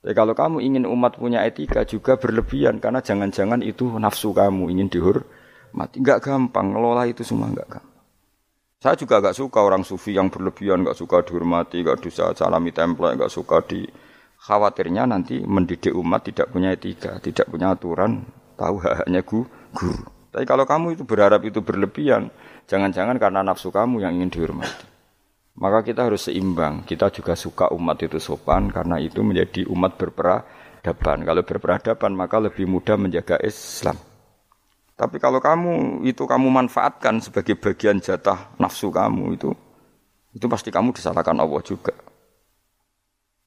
Tapi kalau kamu ingin umat punya etika juga berlebihan karena jangan-jangan itu nafsu kamu ingin dihormati. Enggak gampang ngelola itu semua enggak gampang. Saya juga enggak suka orang sufi yang berlebihan, enggak suka dihormati, enggak bisa salami template, enggak suka di khawatirnya nanti mendidik umat tidak punya etika, tidak punya aturan, tahu hanya guru. Tapi kalau kamu itu berharap itu berlebihan, Jangan-jangan karena nafsu kamu yang ingin dihormati. Maka kita harus seimbang. Kita juga suka umat itu sopan karena itu menjadi umat berperadaban. Kalau berperadaban maka lebih mudah menjaga Islam. Tapi kalau kamu itu kamu manfaatkan sebagai bagian jatah nafsu kamu itu itu pasti kamu disalahkan Allah juga.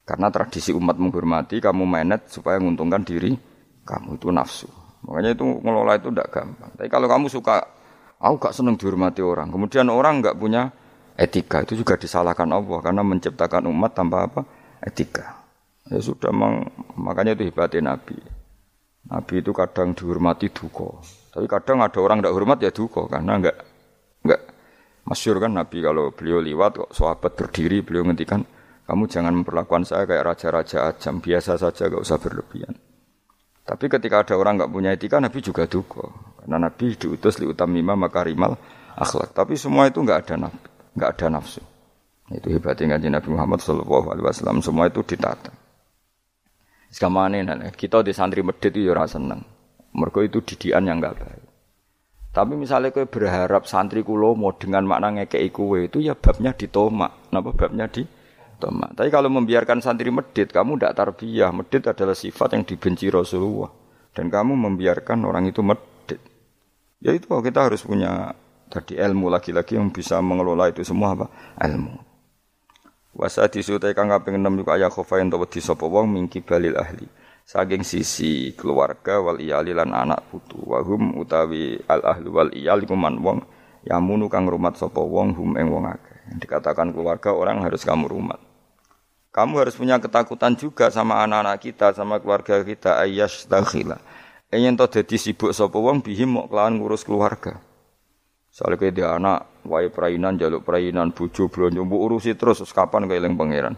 Karena tradisi umat menghormati, kamu menet supaya menguntungkan diri kamu itu nafsu. Makanya itu ngelola itu tidak gampang. Tapi kalau kamu suka Aku gak seneng dihormati orang. Kemudian orang gak punya etika. Itu juga disalahkan Allah karena menciptakan umat tanpa apa? Etika. Ya sudah mang, makanya itu hebatnya Nabi. Nabi itu kadang dihormati duko. Tapi kadang ada orang tidak hormat ya duko karena enggak enggak masyur kan Nabi kalau beliau liwat kok sahabat berdiri beliau ngendikan kamu jangan memperlakukan saya kayak raja-raja ajam biasa saja gak usah berlebihan. Tapi ketika ada orang nggak punya etika, Nabi juga duka. Karena Nabi diutus li utamima makarimal akhlak. Tapi semua itu nggak ada nabi, nggak ada nafsu. Itu hebatnya ngaji Nabi Muhammad Shallallahu Alaihi Wasallam. Semua itu ditata. Sekarang ini kita di santri medit itu ya rasa seneng. Mereka itu didian yang nggak baik. Tapi misalnya kau berharap santri kulo mau dengan makna ngekei kue itu ya babnya ditomak. Kenapa babnya di tomak? Tapi kalau membiarkan santri medit, kamu tidak tarbiyah. Medit adalah sifat yang dibenci Rasulullah. Dan kamu membiarkan orang itu medit. Ya itu kita harus punya tadi ilmu lagi-lagi yang bisa mengelola itu semua apa? Ilmu. Wasa disutai kang kaping 6 iku ayah khofa ento wedi sapa wong mingki balil ahli. Saking sisi keluarga wal iyali lan anak putu. Wahum utawi al ahli wal iyali kuman wong yamunu kang rumat sapa wong hum eng wong akeh. Dikatakan keluarga orang harus kamu rumat. Kamu harus punya ketakutan juga sama anak-anak kita, sama keluarga kita ayyash dakhila Enyen to dadi sibuk sapa wong bihim mok kelawan ngurus keluarga. Soale dia anak, wae perainan jaluk perainan bojo blonjo mbok urusi terus kapan kowe eling pangeran.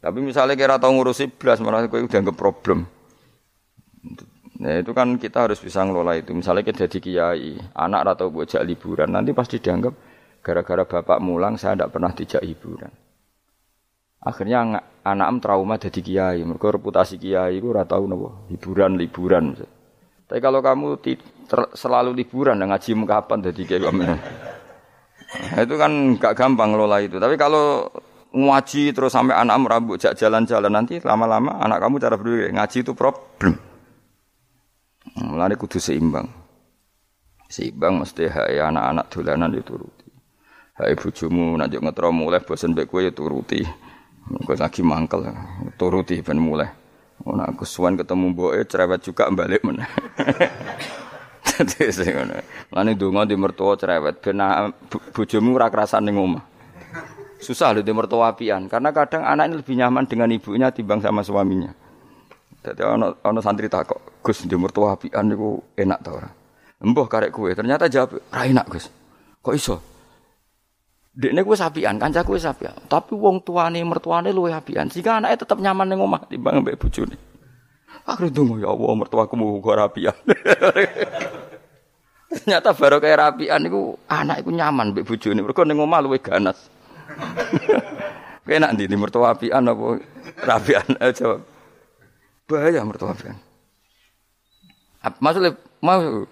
Tapi misalnya kira tau ngurusi blas malah kowe udah nggak problem. Nah itu kan kita harus bisa ngelola itu. Misalnya kita jadi kiai, anak atau bocah liburan, nanti pasti dianggap gara-gara bapak mulang saya tidak pernah dijak hiburan. Akhirnya anak am trauma jadi kiai, mereka reputasi kiai itu ratau nopo hiburan liburan. Tapi kalau kamu selalu liburan dan ngaji kapan jadi kayak kamu. Nah, itu kan gak gampang ngelola itu. Tapi kalau ngaji terus sampai anak rambut jak jalan-jalan nanti lama-lama anak kamu cara berpikir ngaji itu problem. Mulai kudu seimbang. Seimbang mesti hai anak-anak dolanan dituruti. Hai bojomu nanti ngetro mulai bosan baik gue ya turuti. Gue lagi mangkel turuti ben mulai. Oh, nak kesuwan ketemu boe cerewet juga balik mana. Jadi sing ngono. Lani donga di mertua cerewet ben bojomu ora kerasan ning. Susah lho di mertua apian karena kadang anak ini lebih nyaman dengan ibunya timbang sama suaminya. Jadi ono ono santri takok, Gus di mertua apian niku enak ta ora? Embuh karek kue, ternyata jawab, ra enak Gus. Kok iso? Dekne kuwi sapian, kancaku wis sapian. Tapi wong tuane mertuane luwih apian. Sehingga anaknya tetap nyaman ning omah timbang mbek bojone. Akhirnya tunggu ya Allah mertuaku mau kok rapian. Ternyata baru kayak rapian itu anak itu nyaman mbek bojone. Mergo ning omah luwih ganas. Kowe enak ndi mertua apian apa rapian? Jawab. Bahaya mertua apian. Maksudnya mau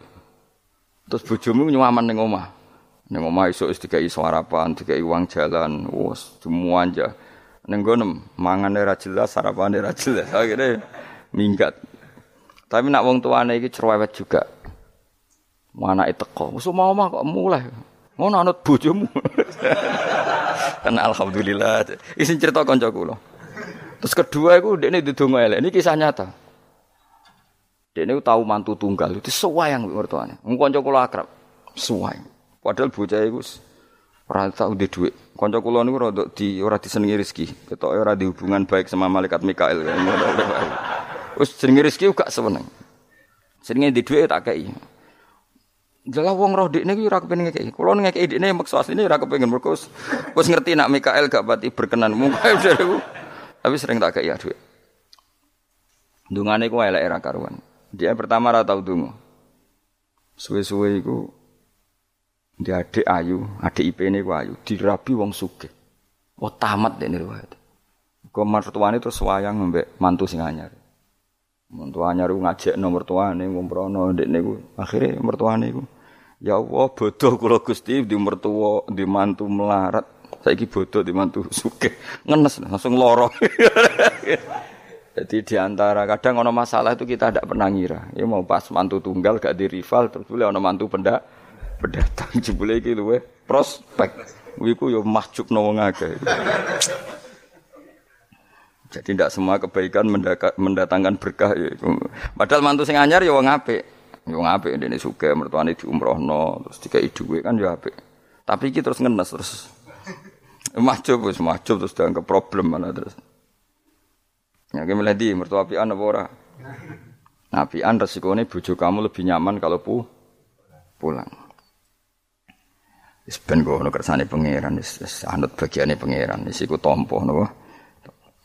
terus bojomu nyaman ning omah. Omah iso wis dikai sarapan, dikai uang jalan, wes semua aja. Neng gonem mangan ra jelas, sarapan ra jelas. Akhirnya minggat. Tapi nak wong tuane iki cerewet juga. Mana itu teko, wis mau mah kok mulai. Ngono anut bojomu. kan alhamdulillah. Isin cerita kanca kula. Terus kedua iku dekne didonga elek. Ini kisah nyata. Dekne tahu mantu tunggal itu sewayang mertuane. Wong kanca kula akrab. Suwayang. Padahal bocah iku ora tau duwe dhuwit. Kanca kula niku rada di ora disenengi rezeki. Ketoke ora di hubungan baik sama malaikat Mikael. Wis jenenge rezeki gak seneng. Jenenge di dhuwit tak kei. Jelas wong roh dekne iki ora kepengin ngekeki. Kulo ngekeki dekne maksa asline ora kepengin mergo wis ngerti nak Mikael gak pati berkenan. Mungkin Tapi sering tak kei dhuwit. Dungane ku elek era karuan. Dia pertama ora tau donga. Suwe-suwe iku dia adik ayu, adik IP-ne ku ayu, dirabi wong sugih. Oh tamat dene riwayat. Kok mertuane terus wayang mbek mantu sing anyar. Mantu anyar ku ngajak nomor tuane ngumprono ndekne ku akhire mertuane ku Ya Allah, bodoh kula Gusti di mertua, di mantu melarat. Saiki bodoh di mantu sugih. Ngenes langsung loro. Jadi di antara kadang ono masalah itu kita tidak pernah ngira. Ya mau pas mantu tunggal gak di rival terus boleh ono mantu pendak pendatang jebule iki luwe prospek. Wiku yo mahjub no wong akeh. Jadi tidak semua kebaikan mendatangkan berkah ya. Padahal mantu sing anyar ya wong apik. Wong apik dene sugih mertuane diumrohno terus dikai dhuwit kan ya apik. Tapi iki terus ngenes terus mahjub wis mahjub terus dianggap problem mana terus. Ya ki mulai di mertua apian apa ora? Nah, apian resikone bojo kamu lebih nyaman kalau pu pulang. Wis ben ngono kersane pangeran wis anut bagiane pangeran wis iku tampa napa.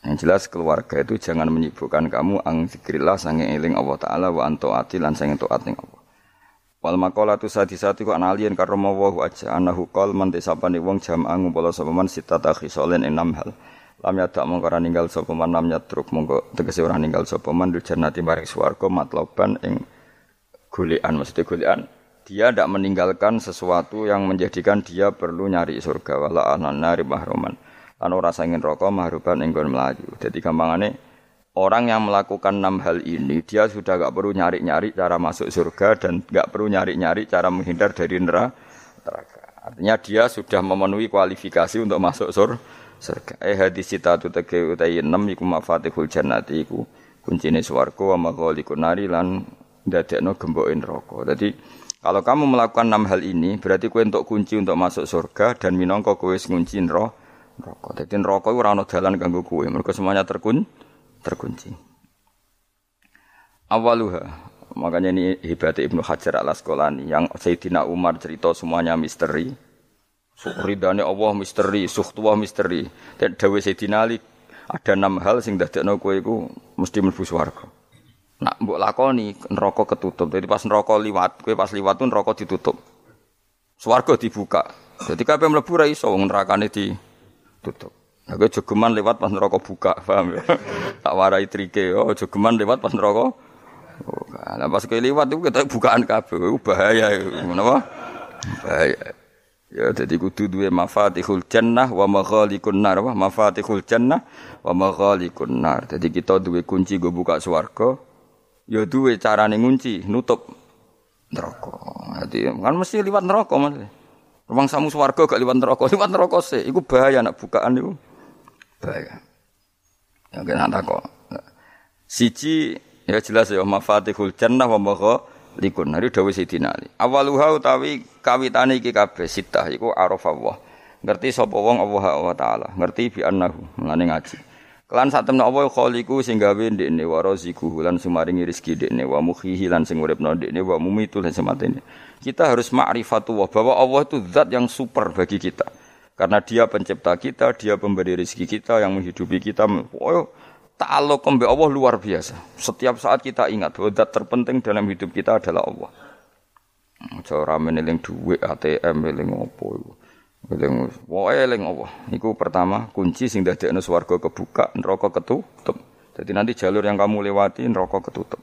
Yang jelas keluarga itu jangan menyibukkan kamu ang zikrillah sange eling Allah taala wa antaati lan sange taat ning Allah. Wal maqalatu sadisati ku analien karma wa aja anahu qol man desapane wong jam'a ngumpul sapa man sitata khisolen enam hal. Lam yadak mongko ora ninggal sapa man lam yatruk mongko tegese ora ninggal sapa man dul jannati maring swarga matloban ing golekan mesti golekan dia tidak meninggalkan sesuatu yang menjadikan dia perlu nyari surga wala anan nari mahroman lan ora sangin rokok mahruban enggon melaju. Jadi gampangane orang yang melakukan enam hal ini dia sudah gak perlu nyari-nyari cara masuk surga dan gak perlu nyari-nyari cara menghindar dari neraka. Artinya dia sudah memenuhi kualifikasi untuk masuk sur surga. Eh hadis tu tege utai enam iku mafatihul jannati iku kuncine swarga wa maghaliqun nari lan ndadekno gemboke neraka. Jadi kalau kamu melakukan enam hal ini berarti kue untuk kunci untuk masuk surga dan minangka kowe ngunci neraka. Dadi neraka iku ora ana dalan kanggo kowe, mergo semuanya terkun terkunci. Awaluha Makanya ini hebat Ibnu Hajar al Asqalani yang Sayyidina Umar cerita semuanya misteri. Ridane Allah misteri, suhtuwa misteri. Dan dawe Sayyidina Ali ada enam hal sing dadekno kowe iku mesti mlebu swarga. Nak mbok lakoni neraka ketutup. Jadi pas neraka liwat, kowe pas liwat tuh neraka ditutup. Swarga dibuka. Jadi kabeh mlebu ra iso wong nerakane di tutup. Aku jogeman lewat pas neraka buka, paham ya? tak warai trike, oh jogeman lewat pas neraka. Oh, nah pas kowe lewat itu kita bukaan kabeh, bahaya itu. Menapa? Bahaya. Ya jadi kudu duwe mafatihul jannah wa maghalikun nar, wa mafatihul jannah wa maghalikun nar. Jadi kita duwe kunci go buka swarga, ya duwe carane ngunci, nutup neraka. Jadi kan mesti lewat neraka Mas. Rumang samu swarga gak liwat neraka, liwat neraka sih. Iku bahaya nak bukaan itu. Bahaya. Ya kena kok. Siji ya jelas ya mafatihul jannah wa magha likun. Hari dawuh Sidina Ali. Awaluha utawi kawitane iki kabeh sitah iku araf Allah. Ngerti sapa wong Allah taala. Ngerti bi annahu. Mulane ngaji. Kelan sak temne Allah khaliqu sing gawe ndekne wa raziquhu lan sumaringi rezeki ndekne wa mukhihi lan sing uripno ndekne wa mumitu lan sematene. Kita harus ma'rifatullah bahwa Allah itu zat yang super bagi kita. Karena dia pencipta kita, dia pemberi rezeki kita yang menghidupi kita. Oh, ta'alluq kembe Allah luar biasa. Setiap saat kita ingat bahwa zat terpenting dalam hidup kita adalah Allah. Cara meneling duit ATM meneling opo itu. Eling wae eling Allah. Iku pertama kunci sing dadekno swarga kebuka, neraka ketutup. Jadi nanti jalur yang kamu lewati neraka ketutup.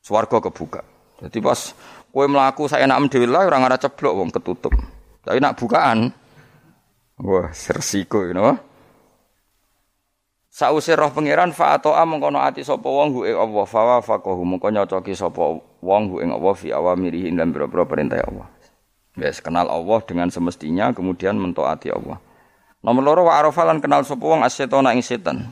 Swarga kebuka. Jadi pas kowe mlaku saya enak dhewe lah ora ngara ceblok wong ketutup. Tapi nak bukaan wah resiko you know. Sause roh pangeran fa atoa mengkono ati sapa wong hu ing Allah fa wa faqahu mengko nyocoki sapa wong hu ing Allah fi awamirihi lan boro perintah Allah. Wes kenal Allah dengan semestinya kemudian mentaati Allah. Nomor loro wa arafalan kenal sapa wong asyetona ing setan.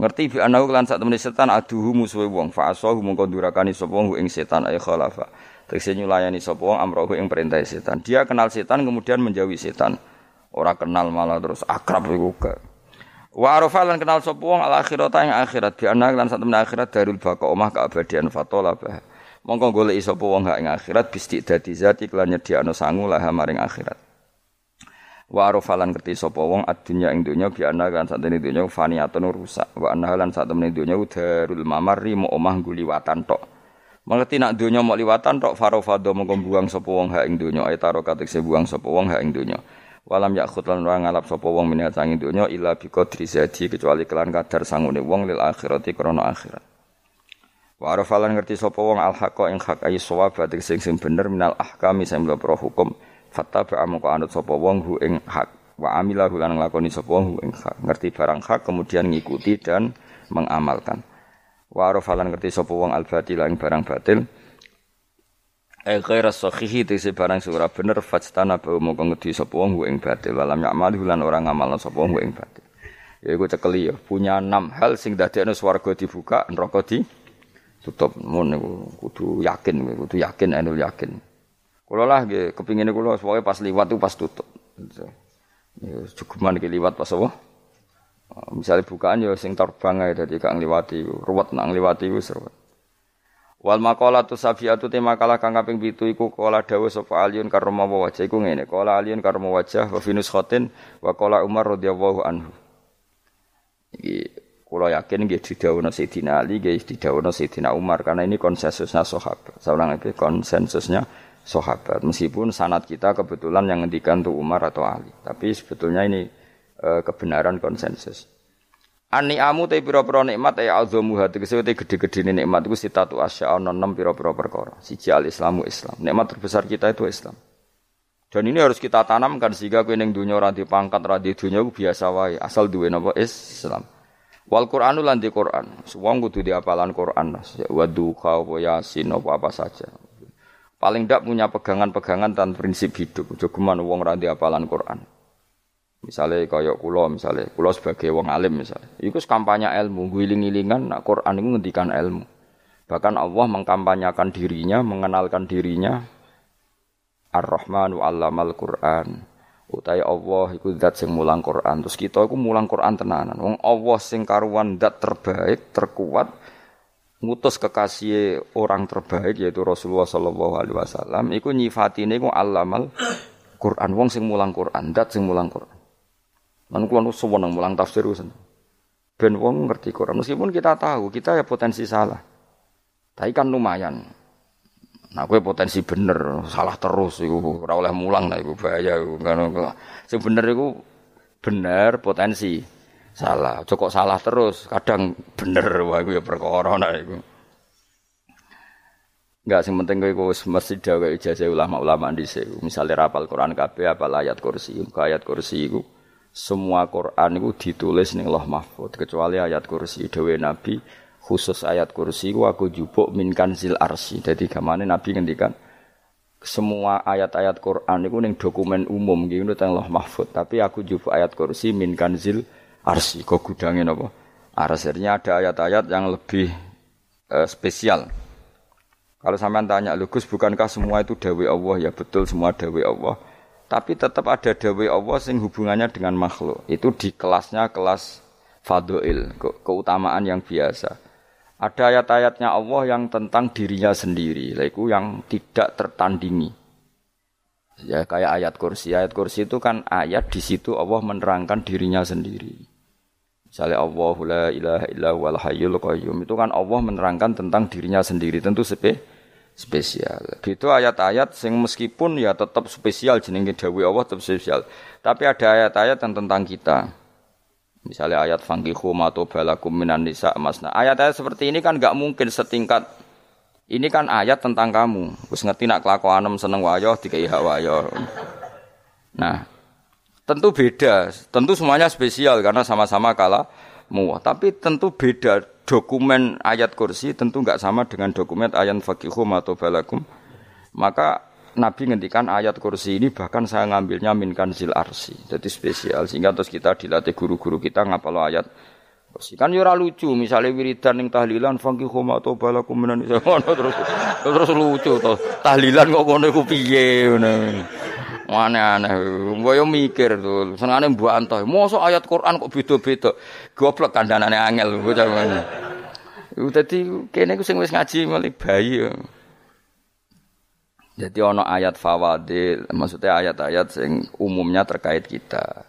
Ngerti bi anahu lan sak temene setan aduhu musuhe wong fa asahu mongko durakani sapa wong ing setan ay khalafa. Tegese nyulayani sapa wong amrohu ing perintah setan. Dia kenal setan kemudian menjauhi setan. Ora kenal malah terus akrab iku gak. Wa arafalan kenal sapa wong al akhirata ing akhirat bi anahu lan sak temene akhirat darul baqa omah keabadian fatola bah. Mongko golek sapa wong ing akhirat bisti dadi zati kelan nyediakno sangu lah maring akhirat. Wa arafalan ngerti sapa wong adunya ing donya bi ana kan satene donya faniatun rusak. Wa ana lan satene donya darul mamarri mo omah guliwatan tok. Mengerti nak donya mau liwatan tok farofado mongko buang sapa wong ha ing donya ay taro katekse buang sapa wong ha ing donya. Walam yakhut lan ora ngalap sapa wong minat sanging donya illa bi qadri kecuali kelan kadar sangune wong lil akhirati krana akhirat. Wa arafalan ngerti sapa wong al ing hak ayi sawab sing sing bener minal ahkami sing hukum Fattaba amoko anut sapa wong hu ing hak wa amila lan nglakoni sapa wong hu ing hak. Ngerti barang hak kemudian ngikuti dan mengamalkan. Wa arafalan ngerti sapa wong al batil ing barang batil. Eh ghaira sahihi tese barang sura bener fajtana bau moko ngedi sapa wong ing batil walam ya'mal lan ora ngamalno sapa wong ing batil. Ya iku cekeli ya, punya enam hal sing dadekno swarga dibuka, neraka di tutup. Mun niku kudu yakin, kudu yakin anul yakin. Kulo lah nggih kepingine kulo pokoke pas liwat tuh pas tutup. Ya cukuman iki liwat pas apa? Ah, misalnya bukaan ya sing terbang ae dadi kang liwati ruwet nang liwati wis ruwet. Wal maqalatu safiatu tema kala kang kaping 7 iku kala dawuh sapa aliyun karma wajah iku ngene. Kala aliyun karma wajah wa finus khotin wa kala Umar radhiyallahu anhu. Kula yakin nggih didhawuhna Sayyidina Ali nggih didhawuhna Sayyidina Umar karena ini konsensusnya sahabat. Saulang iki konsensusnya sahabat. Meskipun sanat kita kebetulan yang ngendikan tuh Umar atau Ali, tapi sebetulnya ini e, kebenaran konsensus. Ani amu te pira-pira nikmat ya azamu hati tegese te gede-gede nikmat iku sitatu asya ana enam pira-pira perkara. Siji al Islamu Islam. Nikmat terbesar kita itu Islam. Dan ini harus kita tanamkan sehingga kowe ning dunya ora pangkat ora dunya biasa wae asal duwe napa Islam. Wal Qur'anu lan di Qur'an. Wong kudu diapalan Qur'an. Wa duha wa yasin apa apa saja paling tidak punya pegangan-pegangan dan prinsip hidup. Jogeman wong ra apalan Quran. Misalnya kaya kula misalnya, kula sebagai wong alim misalnya. Iku kampanye ilmu, giling-gilingan nak Quran itu ngendikan ilmu. Bahkan Allah mengkampanyakan dirinya, mengenalkan dirinya Ar-Rahman wa 'allamal Qur'an. Utai Allah iku zat sing mulang Quran. Terus kita iku mulang Quran tenanan. Wong Allah sing karuan zat terbaik, terkuat, ngutus kekasih orang terbaik yaitu Rasulullah sallallahu alaihi wasallam iku nyifatine ku alamal Quran. Wong sing mulang Quran dat sing mulang Quran. Lan kula suweneng mulang tafsir wis ben wong ngerti Quran. Meskipun kita tahu kita ya potensi salah. Tapi kan lumayan Nah, gue potensi bener, salah terus, iku ora oleh mulang, nah, iku bahaya, iku kan, sing bener iku bener potensi, salah. Cukup salah terus, kadang bener wah iku ya perkara nek iku. Enggak sing penting kowe wis mesti dawe ijazah ulama-ulama dhisik. Misale rapal Quran kabeh apa ayat kursi, ayat kursi iku semua Quran itu ditulis ning Allah Mahfud kecuali ayat kursi dewe Nabi khusus ayat kursi ku aku jupuk min kanzil arsi. Jadi gamane Nabi ngendikan semua ayat-ayat Quran itu ning dokumen umum gitu teng Allah Mahfud, tapi aku jupuk ayat kursi min kanzil arsi. Kok gudangin apa arsirnya ada ayat-ayat yang lebih uh, spesial. Kalau sampean tanya lugus bukankah semua itu dawe Allah? Ya betul semua dawe Allah. Tapi tetap ada dawe Allah sing hubungannya dengan makhluk. Itu di kelasnya kelas fadoil ke keutamaan yang biasa ada ayat-ayatnya Allah yang tentang dirinya sendiri itu yang tidak tertandingi ya kayak ayat kursi ayat kursi itu kan ayat di situ Allah menerangkan dirinya sendiri Misalnya Allah la ilaha illa wal hayyul qayyum itu kan Allah menerangkan tentang dirinya sendiri tentu spe spesial. Itu ayat-ayat sing meskipun ya tetap spesial jenenge dawuh Allah tetap spesial. Tapi ada ayat-ayat yang tentang kita. Misalnya ayat fankihu mato balakum minan nisa masna. Ayat-ayat seperti ini kan nggak mungkin setingkat ini kan ayat tentang kamu. Wis ngerti nak kelakuanem seneng wayo dikai hak wayo. Nah, Tentu beda, tentu semuanya spesial karena sama-sama kalah muah. Tapi tentu beda dokumen ayat kursi tentu nggak sama dengan dokumen ayat fakihum atau balakum. Maka Nabi ngendikan ayat kursi ini bahkan saya ngambilnya minkan zil arsi. Jadi spesial sehingga terus kita dilatih guru-guru kita ngapal ayat kursi. Kan yura lucu misalnya wiridan yang tahlilan fangki khoma atau balakum minan terus terus lucu tuh. Tahlilan kok ngono iku piye Mana aneh Mbok mikir tuh. Senengane mbok antah. Mosok ayat Quran kok beda-beda. Goblok kandhanane angel bocah ngono. Dadi kene ku sing ngaji mulai bayi ya. Jadi ono ayat fawadil, maksudnya ayat-ayat sing umumnya terkait kita.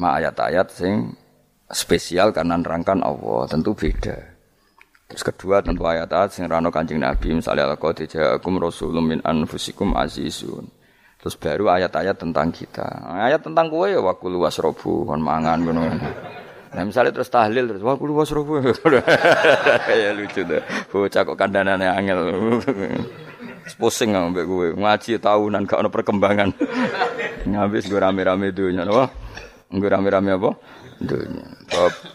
Ma ayat-ayat sing spesial karena nerangkan Allah, tentu beda. Terus kedua tentu ayat-ayat sing rano Kanjeng Nabi, misalnya al-qad ja'akum rasulun min anfusikum azizun. Terus baru ayat-ayat tentang kita. Ayat tentang kue ya wakulu wasrobu, kon mangan ngono. Nah misalnya terus tahlil terus wakulu wasrobu. ya lucu deh. Bocah kok kandhanane angel. pusing ambek gue ngaji tahunan gak ada perkembangan. Ngabis gue rame-rame dunia apa gue rame-rame apa? Dunia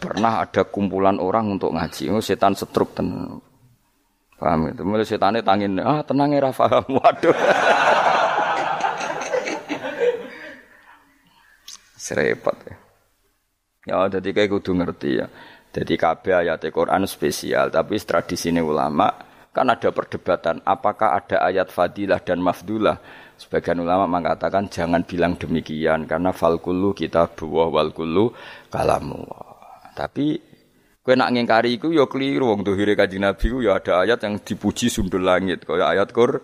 pernah ada kumpulan orang untuk ngaji. Oh, setan setruk ten. Paham itu mulai setannya tangin ah tenang ya paham waduh. Serepot ya. Ya jadi kayak kudu ngerti ya. Jadi kabeh ayat Quran spesial tapi tradisi ulama Kan ada perdebatan apakah ada ayat fadilah dan mafdulah. Sebagian ulama mengatakan jangan bilang demikian karena fal kullu kita buah wal kullu kalamu. Tapi kowe nak ngingkari iku ya keliru wong dohire Kanjeng Nabi ya ada ayat yang dipuji sundul langit kaya ayat kur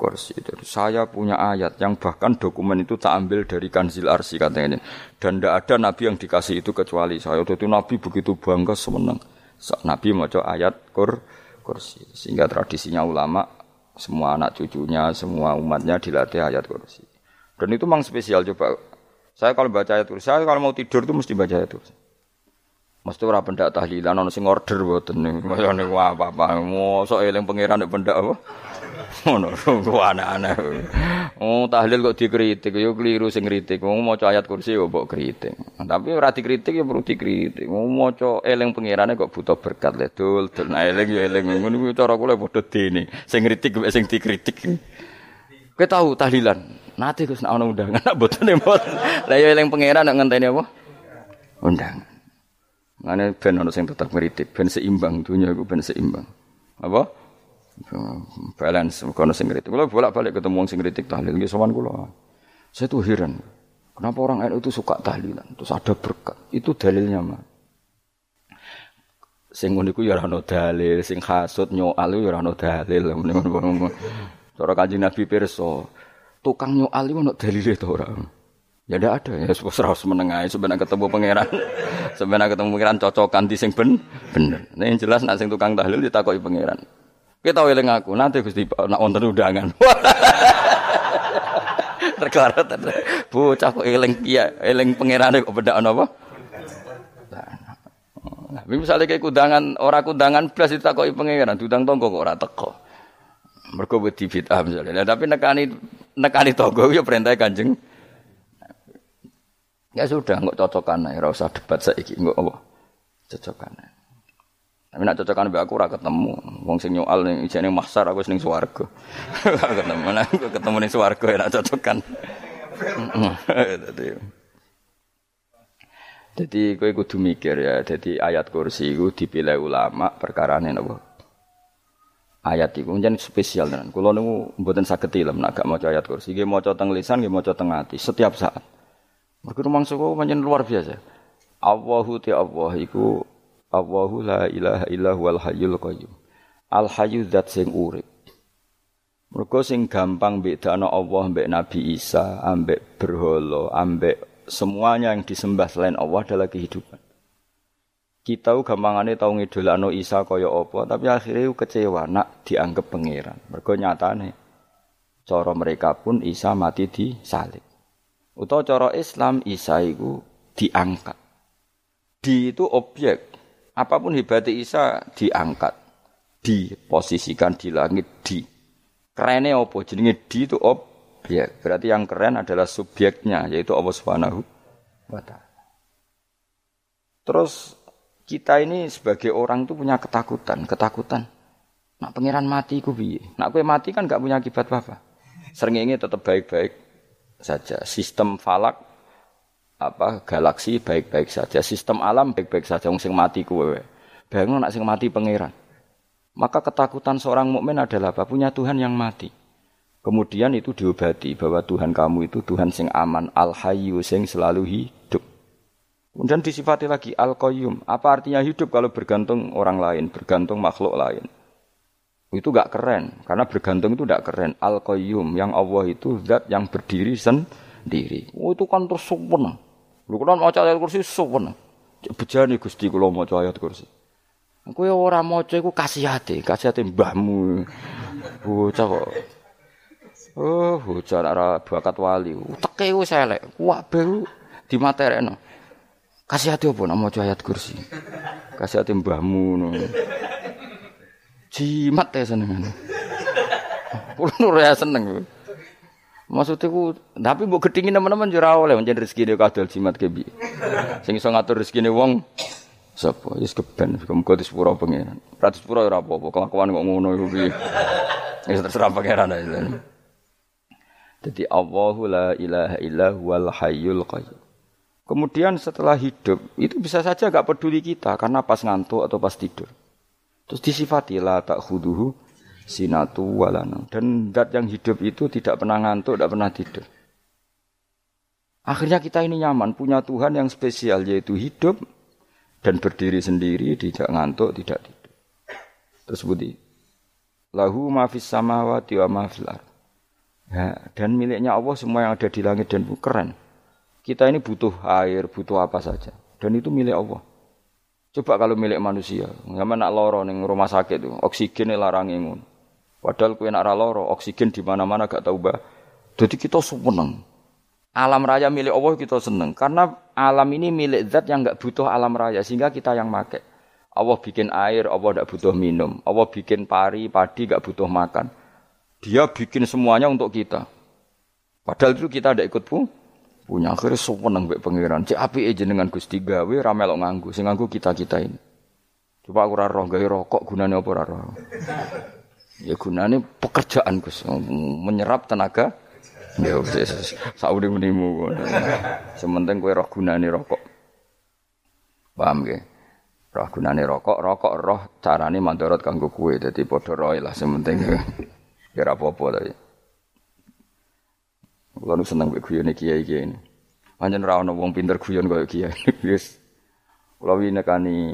kursi. Jadi saya punya ayat yang bahkan dokumen itu tak ambil dari Kanzil Arsi katanya. Dan tidak ada nabi yang dikasih itu kecuali saya. Itu nabi begitu bangga semenang. Nabi mau ayat kur kursi. Sehingga tradisinya ulama semua anak cucunya, semua umatnya dilatih ayat kursi. Dan itu memang spesial coba. Saya kalau baca ayat kursi, saya kalau mau tidur itu mesti baca ayat kursi. Mesti ora pendak tahlilan ono sing order mboten niku. Mayane apa-apa. Mosok eling pangeran nek pendak apa? Ngono, kok aneh-aneh. Oh, tahlil kok dikritik, yo keliru sing kritik. Wong maca ayat kursi yo mbok kritik. Tapi ora dikritik yo perlu dikritik. Wong maca eling pangerane kok butuh berkat le dul, dul nah eling yo eling. Ngono kuwi cara kula padha dene. Sing kritik mek sing dikritik. Kowe tahu tahlilan? Nate Gus nek ana undangan mboten mboten. Lah yo eling pangeran nek ngenteni apa? Undangan. Ngene ben ana sing tetep ngritik, ben seimbang dunia iku ben seimbang. Apa? Balance kono sing ngritik. Kula bolak-balik ketemu wong sing ngritik tahlil nggih sowan kula. Saya tuh heran. Kenapa orang NU itu suka tahlilan? Terus ada berkat. Itu dalilnya mah. Sing ngono iku ya ora ono dalil, sing hasud nyoal ya ora ono dalil. Cara Kanjeng Nabi pirsa, tukang nyoal iku ono dalile to ora? Ya ndak ada ya serau menengah sebenarnya ketemu pangeran. sebenarnya ketemu pangeran cocokan di sing ben bener. Yang jelas nak sing tukang tahlil ditakoki pangeran. Kita eling aku nanti Gusti nak wonten undangan. Terklarat bocah kok eling iya eling pangerane kok beda apa? Nah, misalnya kayak kudangan, orang kudangan plus ditakoki pangeran, tudang tonggo kok ora teko. Mergo wedi bid'ah misalnya. Tapi nekani nekani tonggo ya perintah Kanjeng Ya sudah, nggak cocokan ya, usah debat saiki, nggak apa, cocokan. Tapi nak cocokan be aku ora ketemu. Wong sing nyoal ning ijene mahsar aku ning swarga. Ora ketemu, nah, aku ketemu ning swarga ya nak cocokan. Jadi kowe kudu mikir ya, jadi ayat kursi itu dipilih ulama perkara ini napa? Ayat itu jadi spesial tenan. Kula niku mboten saged ilmu nek gak maca ayat kursi, nggih maca teng lisan, nggih maca teng ati setiap saat. Mergo rumangsa kok pancen luar biasa. Allahu ti Allah iku Allahu la ilaha illa huwal hayyul qayyum. Al hayyu zat sing urip. Mergo sing gampang bedakno Allah mbek Nabi Isa, ambek berhala, ambek semuanya yang disembah selain Allah adalah kehidupan. Kita gampangane tau ngidolakno Isa kaya apa, tapi akhirnya kecewa nak dianggap pangeran. Mergo nyatane cara mereka pun Isa mati di salib. Utawa cara Islam Isa itu diangkat. Di itu objek. Apa pun hebatnya Isa diangkat. Diposisikan di langit di. Kerennya apa? Jenenge di itu objek. Berarti yang keren adalah subjeknya yaitu Allah Subhanahu wa taala. Terus kita ini sebagai orang tuh punya ketakutan, ketakutan. Nak pangeran mati ku piye? Nak kowe mati kan gak punya akibat apa-apa. Srengenge tetap baik-baik saja. Sistem falak apa galaksi baik-baik saja. Sistem alam baik-baik saja. Wong sing mati kuwe. Bayangno nak sing mati pangeran. Maka ketakutan seorang mukmin adalah apa? Punya Tuhan yang mati. Kemudian itu diobati bahwa Tuhan kamu itu Tuhan sing aman, al-hayyu sing selalu hidup. Kemudian disifati lagi al-qayyum. Apa artinya hidup kalau bergantung orang lain, bergantung makhluk lain? Itu gak keren, karena bergantung itu gak keren. Al-qayyum, yang Allah itu zat yang berdiri sendiri. Oh itu kan terus sempurna. Lu kan mau ayat kursi sempurna. Bejani Gusti kula maca ayat kursi. Kowe ora maca iku kasihate, kasihate mbahmu. Bocah kok. Oh, bocah ora bakat wali. Teke wis elek. Kuwak baru dimaterekno. Kasihate apa nak maca ayat kursi? Kasihate mbahmu ngono. Jimat ya senengan. Kulo ya seneng. Maksudnya tapi mbok gedhingi teman-teman yo ora oleh menjen rezekine kadol jimat kebi. Sing iso ngatur rezekine wong Sapa? Wis keben, muga disepuro pangeran. Ra disepuro ora apa-apa, kelakuan kok ngono iku piye. Wis terserah pangeran ae. Jadi Allahu la ilaha illa huwal hayyul. Kemudian setelah hidup itu bisa saja gak peduli kita karena pas ngantuk atau pas tidur. Terus disifati la tak sinatu walana. Dan dat yang hidup itu tidak pernah ngantuk, tidak pernah tidur. Akhirnya kita ini nyaman, punya Tuhan yang spesial yaitu hidup, dan berdiri sendiri, tidak ngantuk, tidak tidur. Terus budi. Lahu mafis samawati wa mafil ya, dan miliknya Allah semua yang ada di langit dan bumi keren. Kita ini butuh air, butuh apa saja. Dan itu milik Allah. Coba kalau milik manusia, nggak nak loro neng rumah sakit itu, oksigen larang imun. Padahal kue nak loro, oksigen di mana-mana gak tahu bah. Jadi kita seneng. Alam raya milik Allah kita seneng karena alam ini milik zat yang nggak butuh alam raya sehingga kita yang make. Allah bikin air, Allah tidak butuh minum. Allah bikin pari, padi nggak butuh makan. Dia bikin semuanya untuk kita. Padahal itu kita tidak ikut pun punya akhirnya seneng mbek pangeran. Cek api aja dengan Gusti gawe ramelok nganggu, sing nganggu kita-kita ini. Coba aku ora roh gawe rokok gunane apa ora roh. Ya gunane pekerjaan Gus, menyerap tenaga Ya wis saudi-unimu. Sementing kowe roh gunane rokok. Paham nggih? Roh gunane rokok, rokok roh carane mandorot kanggo kowe. Dadi padha roe lah sementing. Ya ora apa-apa ta. Kulo seneng mek guyone kiai-kiai ini. Pancen ora ana wong pinter guyon kaya kiai. Wis kula winekani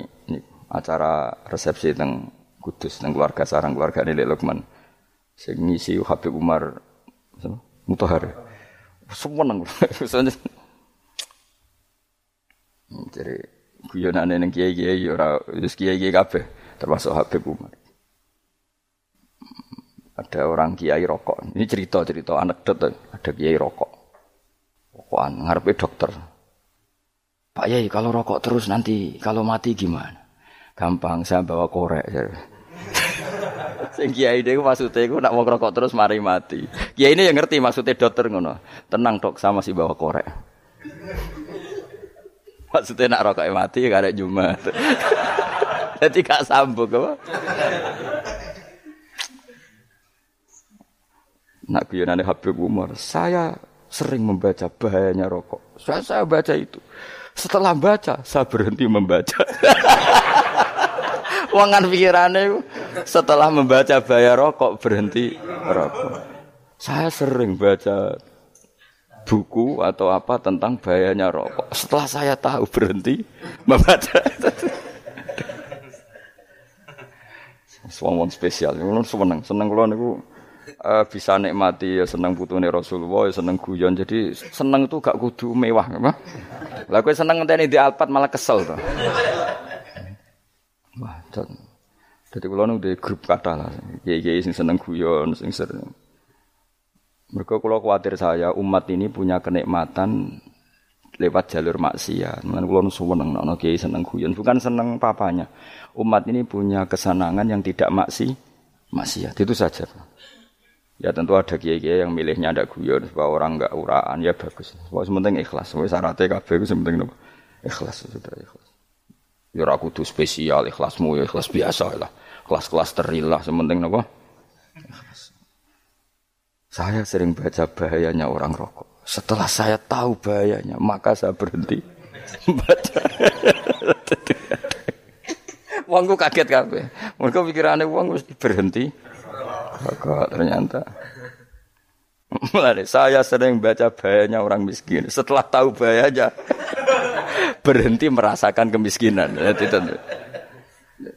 acara resepsi teng Kudus teng keluarga sarang keluarga Lek Lukman. Sing ngisi Habib Umar mutahar. Semeneng. Jadi guyonane ning kiai-kiai ora wis kiai-kiai kabeh termasuk Habib Umar. Ada orang kiai rokok. Ini cerita-cerita anekdot ada kiai rokok. Rokokan ngarepe dokter. Pak Yai kalau rokok terus nanti kalau mati gimana? Gampang saya bawa korek. Sing kiai niku maksudnya iku nak mau rokok terus mari mati. Kiai ini yang ngerti maksudnya dokter ngono. Tenang dok, sama si bawa korek. Maksudnya nak rokok mati gak ada Jumat. Jadi gak sambung apa? Nak guyonane Habib Umar, saya sering membaca bahayanya rokok. Saya, saya baca itu. Setelah baca, saya berhenti membaca. Wangan pikirannya setelah membaca bahaya rokok berhenti rokok. Saya sering baca buku atau apa tentang bahayanya rokok. Setelah saya tahu berhenti membaca. Suwon spesial, kulo seneng, seneng kulo niku uh, bisa nikmati ya seneng putune Rasulullah, ya seneng guyon. Jadi seneng itu gak kudu mewah? Lah kowe seneng ngenteni di Alphard malah kesel to. Wah, jadi kalau nu di grup kata lah, kiai sing seneng guyon, sing sering. Mereka kalau khawatir saya umat ini punya kenikmatan lewat jalur maksiat. Mengenai kalau seneng, nono kiai seneng guyon, bukan seneng papanya. Umat ini punya kesenangan yang tidak maksi, maksiat. Itu saja. Ya tentu ada kiai-kiai yang milihnya ada guyon supaya orang enggak uraan ya bagus. Pokoknya sementing ikhlas. Pokoknya syaratnya kabeh itu sementing ikhlas sudah ikhlas. Ya ora kudu spesial ikhlasmu ya ikhlas biasa lah. Kelas-kelas terilah sementing napa? Saya sering baca bahayanya orang rokok. Setelah saya tahu bahayanya, maka saya berhenti baca. Wongku kaget kabeh. Mereka pikirannya wong mesti berhenti. Rokok ternyata. Saya sering baca bahayanya orang miskin. Setelah tahu bahayanya, berhenti merasakan kemiskinan. Itu.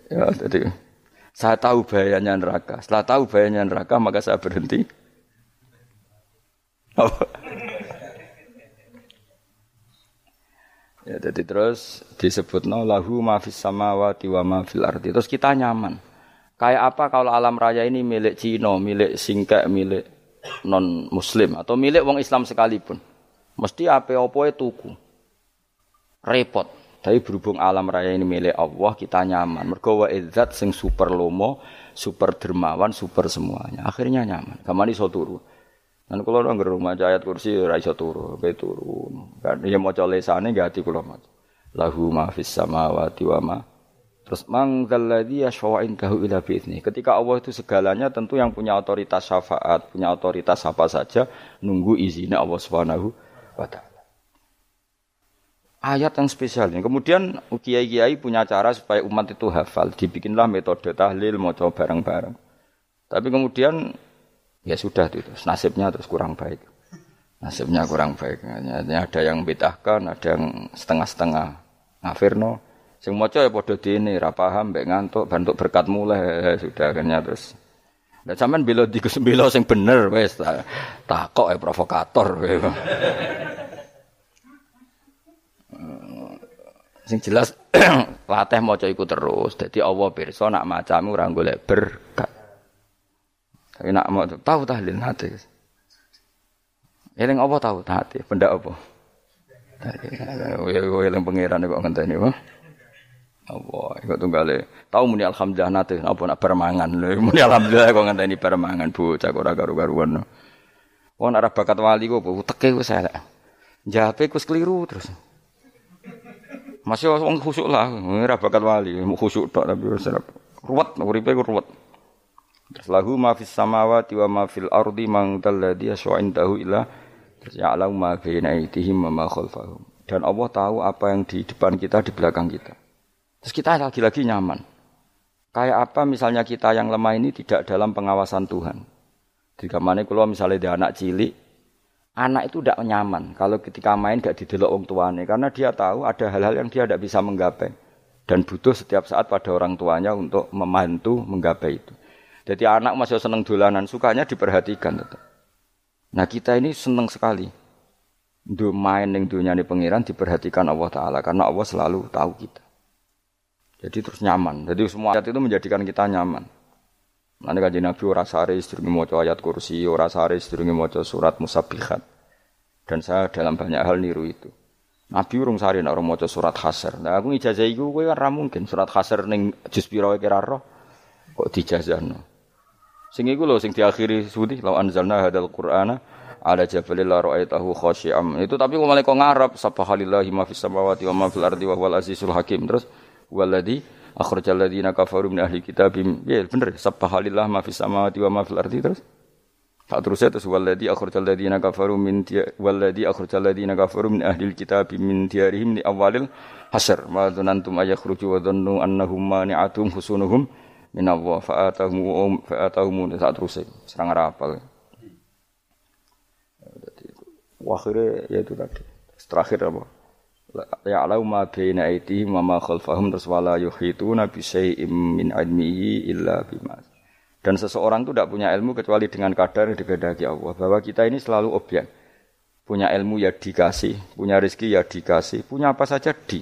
Ya, jadi saya tahu bahayanya neraka. Setelah tahu bahayanya neraka, maka saya berhenti. Oh. Ya, jadi terus disebut no lahu mafis samawati wa ma fil ardi. Terus kita nyaman. Kayak apa kalau alam raya ini milik Cina, milik Singkek, milik non Muslim atau milik wong Islam sekalipun. Mesti apa-apa tuku. Repot. Tapi berhubung alam raya ini milik Allah, kita nyaman. Mergo wa izzat sing super lomo, super dermawan, super semuanya. Akhirnya nyaman. Kamani iso turu. Dan kalau nang rumah ayat kursi ora iso turu, kae turu. Kan ya maca lesane nggak ati kula maca. Lahu ma fis samawati wa ma Terus mang dzalladzi yashfa'u indahu ila bi'izni. Ketika Allah itu segalanya tentu yang punya otoritas syafaat, punya otoritas apa saja nunggu izinnya Allah Subhanahu wa taala. Ayat yang spesial ini. Kemudian kiai-kiai punya cara supaya umat itu hafal. Dibikinlah metode tahlil, mau coba bareng-bareng. Tapi kemudian ya sudah itu nasibnya terus kurang baik nasibnya kurang baik ada yang betahkan ada yang setengah-setengah ngafirno sing maca ya padha dene ra paham mbek ngantuk bantuk berkat mulai sudah akhirnya terus Nah, sampean bela di bela sing bener wis takok ya provokator sing jelas latih maca iku terus dadi Allah pirsa nak macamu ora golek berkat tapi nak mau tahu tahlil hati. Eling apa tahu hati? Benda apa? Ya eling pangeran kok ngenteni apa? Apa iku tunggale. Tahu muni alhamdulillah nate apa nak permangan. Muni alhamdulillah kok ngenteni permangan bocah ora karu-karuan. Wong arah bakat wali kok teke wis elek. Jape kus keliru terus. Masih wong khusuk lah, ora bakat wali, khusuk tok tapi wis ruwet uripe ruwet. Terus lahu ma fis samawati wa ma fil ardi man dalladhi indahu illa ya'lamu ma baina aydihim wa ma khalfahum. Dan Allah tahu apa yang di depan kita, di belakang kita. Terus kita lagi-lagi nyaman. Kayak apa misalnya kita yang lemah ini tidak dalam pengawasan Tuhan. Di mana kalau misalnya dia anak cilik, anak itu tidak nyaman kalau ketika main gak didelok orang tuanya karena dia tahu ada hal-hal yang dia tidak bisa menggapai dan butuh setiap saat pada orang tuanya untuk membantu menggapai itu. Jadi anak masih seneng dolanan, sukanya diperhatikan tetap. Nah kita ini seneng sekali. Do main yang dunia ini pengiran diperhatikan Allah Ta'ala. Karena Allah selalu tahu kita. Jadi terus nyaman. Jadi semua ayat itu menjadikan kita nyaman. Nanti kan Nabi ora sare sedurunge maca ayat kursi, ora sare sedurunge maca surat musabihat. Dan saya dalam banyak hal niru itu. Nabi urung sare nek ora maca surat hasr. Nah aku ijazah iku kowe kan mungkin surat hasr ning juz pira kira roh kok dijazahno. Sing iku lho sing diakhiri suwi law anzalna hadzal qur'ana ala jabalil la ra'aitahu khashi'am. Itu tapi kok malah kok ngarep subhanallahi ma fis samawati wa ma ardi wa huwal azizul hakim. Terus waladhi akhrajal ladzina kafaru min ahli kitab. Ya bener subhanallahi ma fis samawati wa ma fil ardi terus. Tak terus ya terus waladhi akhrajal ladzina kafaru min waladhi akhrajal ladzina kafaru min ahli kitab min diyarihim li awalil hasr. Ma dzanantum ayakhruju wa dhannu annahum mani'atum husunuhum min Allah fa'atahum fa'atahum saat terus serang rapal. Akhirnya ya itu tadi. Terakhir apa? Ya alau ma baina aitihim wa ma khalfahum terus wala yuhituna bi min ilmihi illa bima. Dan seseorang itu tidak punya ilmu kecuali dengan kadar yang dikehendaki Allah. Bahwa kita ini selalu objek. Punya ilmu ya dikasih, punya rezeki ya dikasih, punya apa saja di.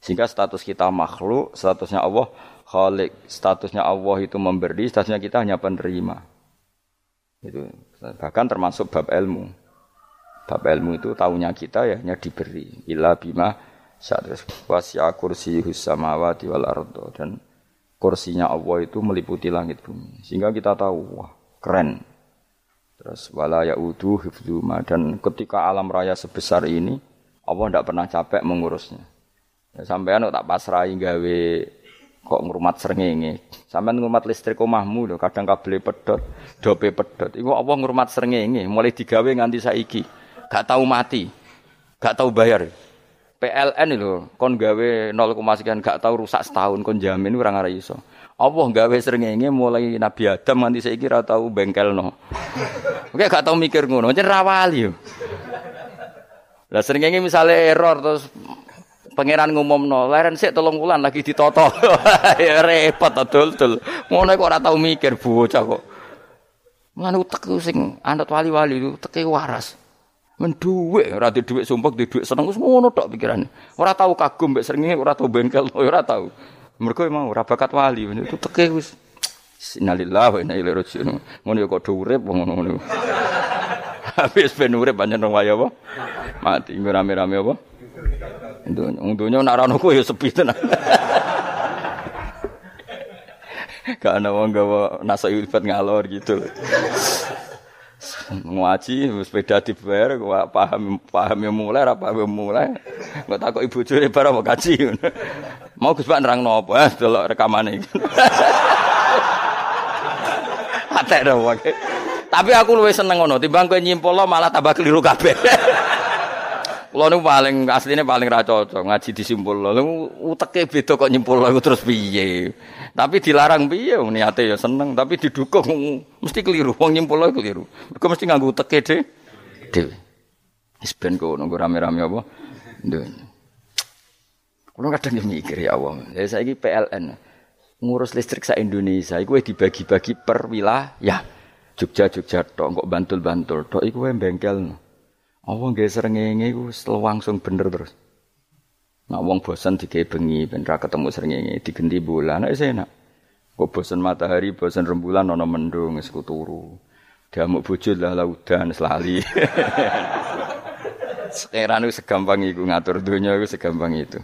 Sehingga status kita makhluk, statusnya Allah Khalik, statusnya Allah itu memberi, statusnya kita hanya penerima. Itu bahkan termasuk bab ilmu. Bab ilmu itu tahunya kita ya hanya diberi. Ila bima saat wasya kursi samawati wal ardo dan kursinya Allah itu meliputi langit bumi. Sehingga kita tahu wah keren. Terus wala yaudu hifdzuma dan ketika alam raya sebesar ini Allah tidak pernah capek mengurusnya. Ya, sampean tak pasrahi gawe kok ngrumat srengenge. Sampeyan ngrumat listrik omahmu lho, kadang kabel pedot, dope pedot. Iku apa ngrumat srengenge mulai digawe nganti saiki. Gak tahu mati. Gak tahu bayar. PLN itu kon gawe 0, sekian gak tahu rusak setahun kon jamin ora ngara iso. Allah gawe srengenge mulai Nabi Adam nganti saiki ora tahu bengkelno. Oke gak tahu mikir ngono, jen rawali yo. Lah srengenge misale error terus Pangeran ngumumno, leren sik telung wulan lagi ditoto. ya repot dul-dul. Ngono kok ora tau mikir bocah kok. Mulane utek sing anut wali-wali uteke waras. Men dhuwit ora di dhuwit sumpek di dhuwit seneng wis ngono tok pikirane. Ora tau kagum mbek srengenge, ora tau bengkel, ora tau. Mergo emang ora bakat wali, itu teke wis Innalillahi wa inna ilaihi raji'un. Ngono kok do urip ngono-ngono. Habis ben urip pancen waya apa? Mati rame-rame apa? Dunya, dunya nak ya sepi tenan. Gak ana wong gawa nasa ilfat ngalor gitu. Ngaji sepeda dibayar paham paham yang mulai apa yang mulai. Enggak takut ibu curi barang mau kaji. Mau Gus Pak nerang nopo eh delok rekamane iki. Atek dong Tapi aku luwih seneng ngono timbang kowe nyimpul malah tambah keliru kabeh. Kulo niku paling asline paling ra cocok ngaji disimpul. Lha uteke beda kok nyimpul aku terus piye. Tapi dilarang piye niate ya seneng, tapi didukung mesti keliru. Wong nyimpul keliru. Mergo mesti nganggo uteke dhewe. Dhewe. Wis ben nunggu rame-rame apa? Nduk. Kulo kadang mikir ya Allah. Ya saiki PLN ngurus listrik sa Indonesia iku dibagi-bagi per wilayah. Jogja Jogja tok kok Bantul-Bantul tok iku bengkel. Apa nggih srengenge iku langsung bener terus. Nak wong bosan dikei bengi ben ketemu srengenge digenti bulan nek enak. Kok bosan matahari, bosan rembulan ana mendung wis turu. Diamuk bojo lah laudan selali. Sekarang itu segampang itu ngatur dunia itu segampang itu.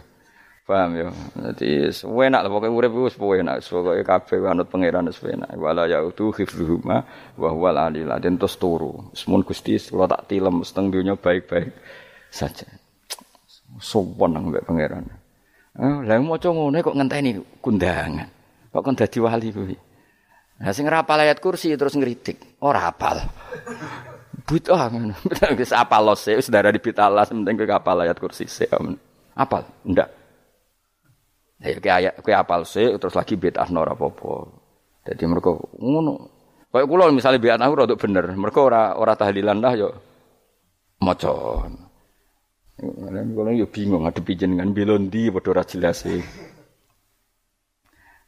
Paham ya? Jadi enak lah pokoknya urip wis enak, pokoke kabeh anut pangeran wis enak. Wala ya itu khifruhuma wa huwal alil den tos turu. Semun Gusti kula tak tilem seteng dunya baik-baik saja. Sopan nang mbek pangeran. Eh, lha maca ngene kok ngenteni kundangan. Kok kon dadi wali kuwi. Nah sing rapal ayat kursi terus ngritik, ora hafal. Bid'ah ngono. Wis apal los wis darah di pitalas penting kowe hafal ayat kursi sik. Apal? Ndak. Ya kayak kayak apal sih terus lagi bid'ah ora apa-apa. Dadi mereka ngono. Kayak kula misalnya bid'ah ora untuk bener, mereka ora ora tahlilan dah yo maca. Kula yo bingung ngadepi jenengan belondi padha ora jelas sih.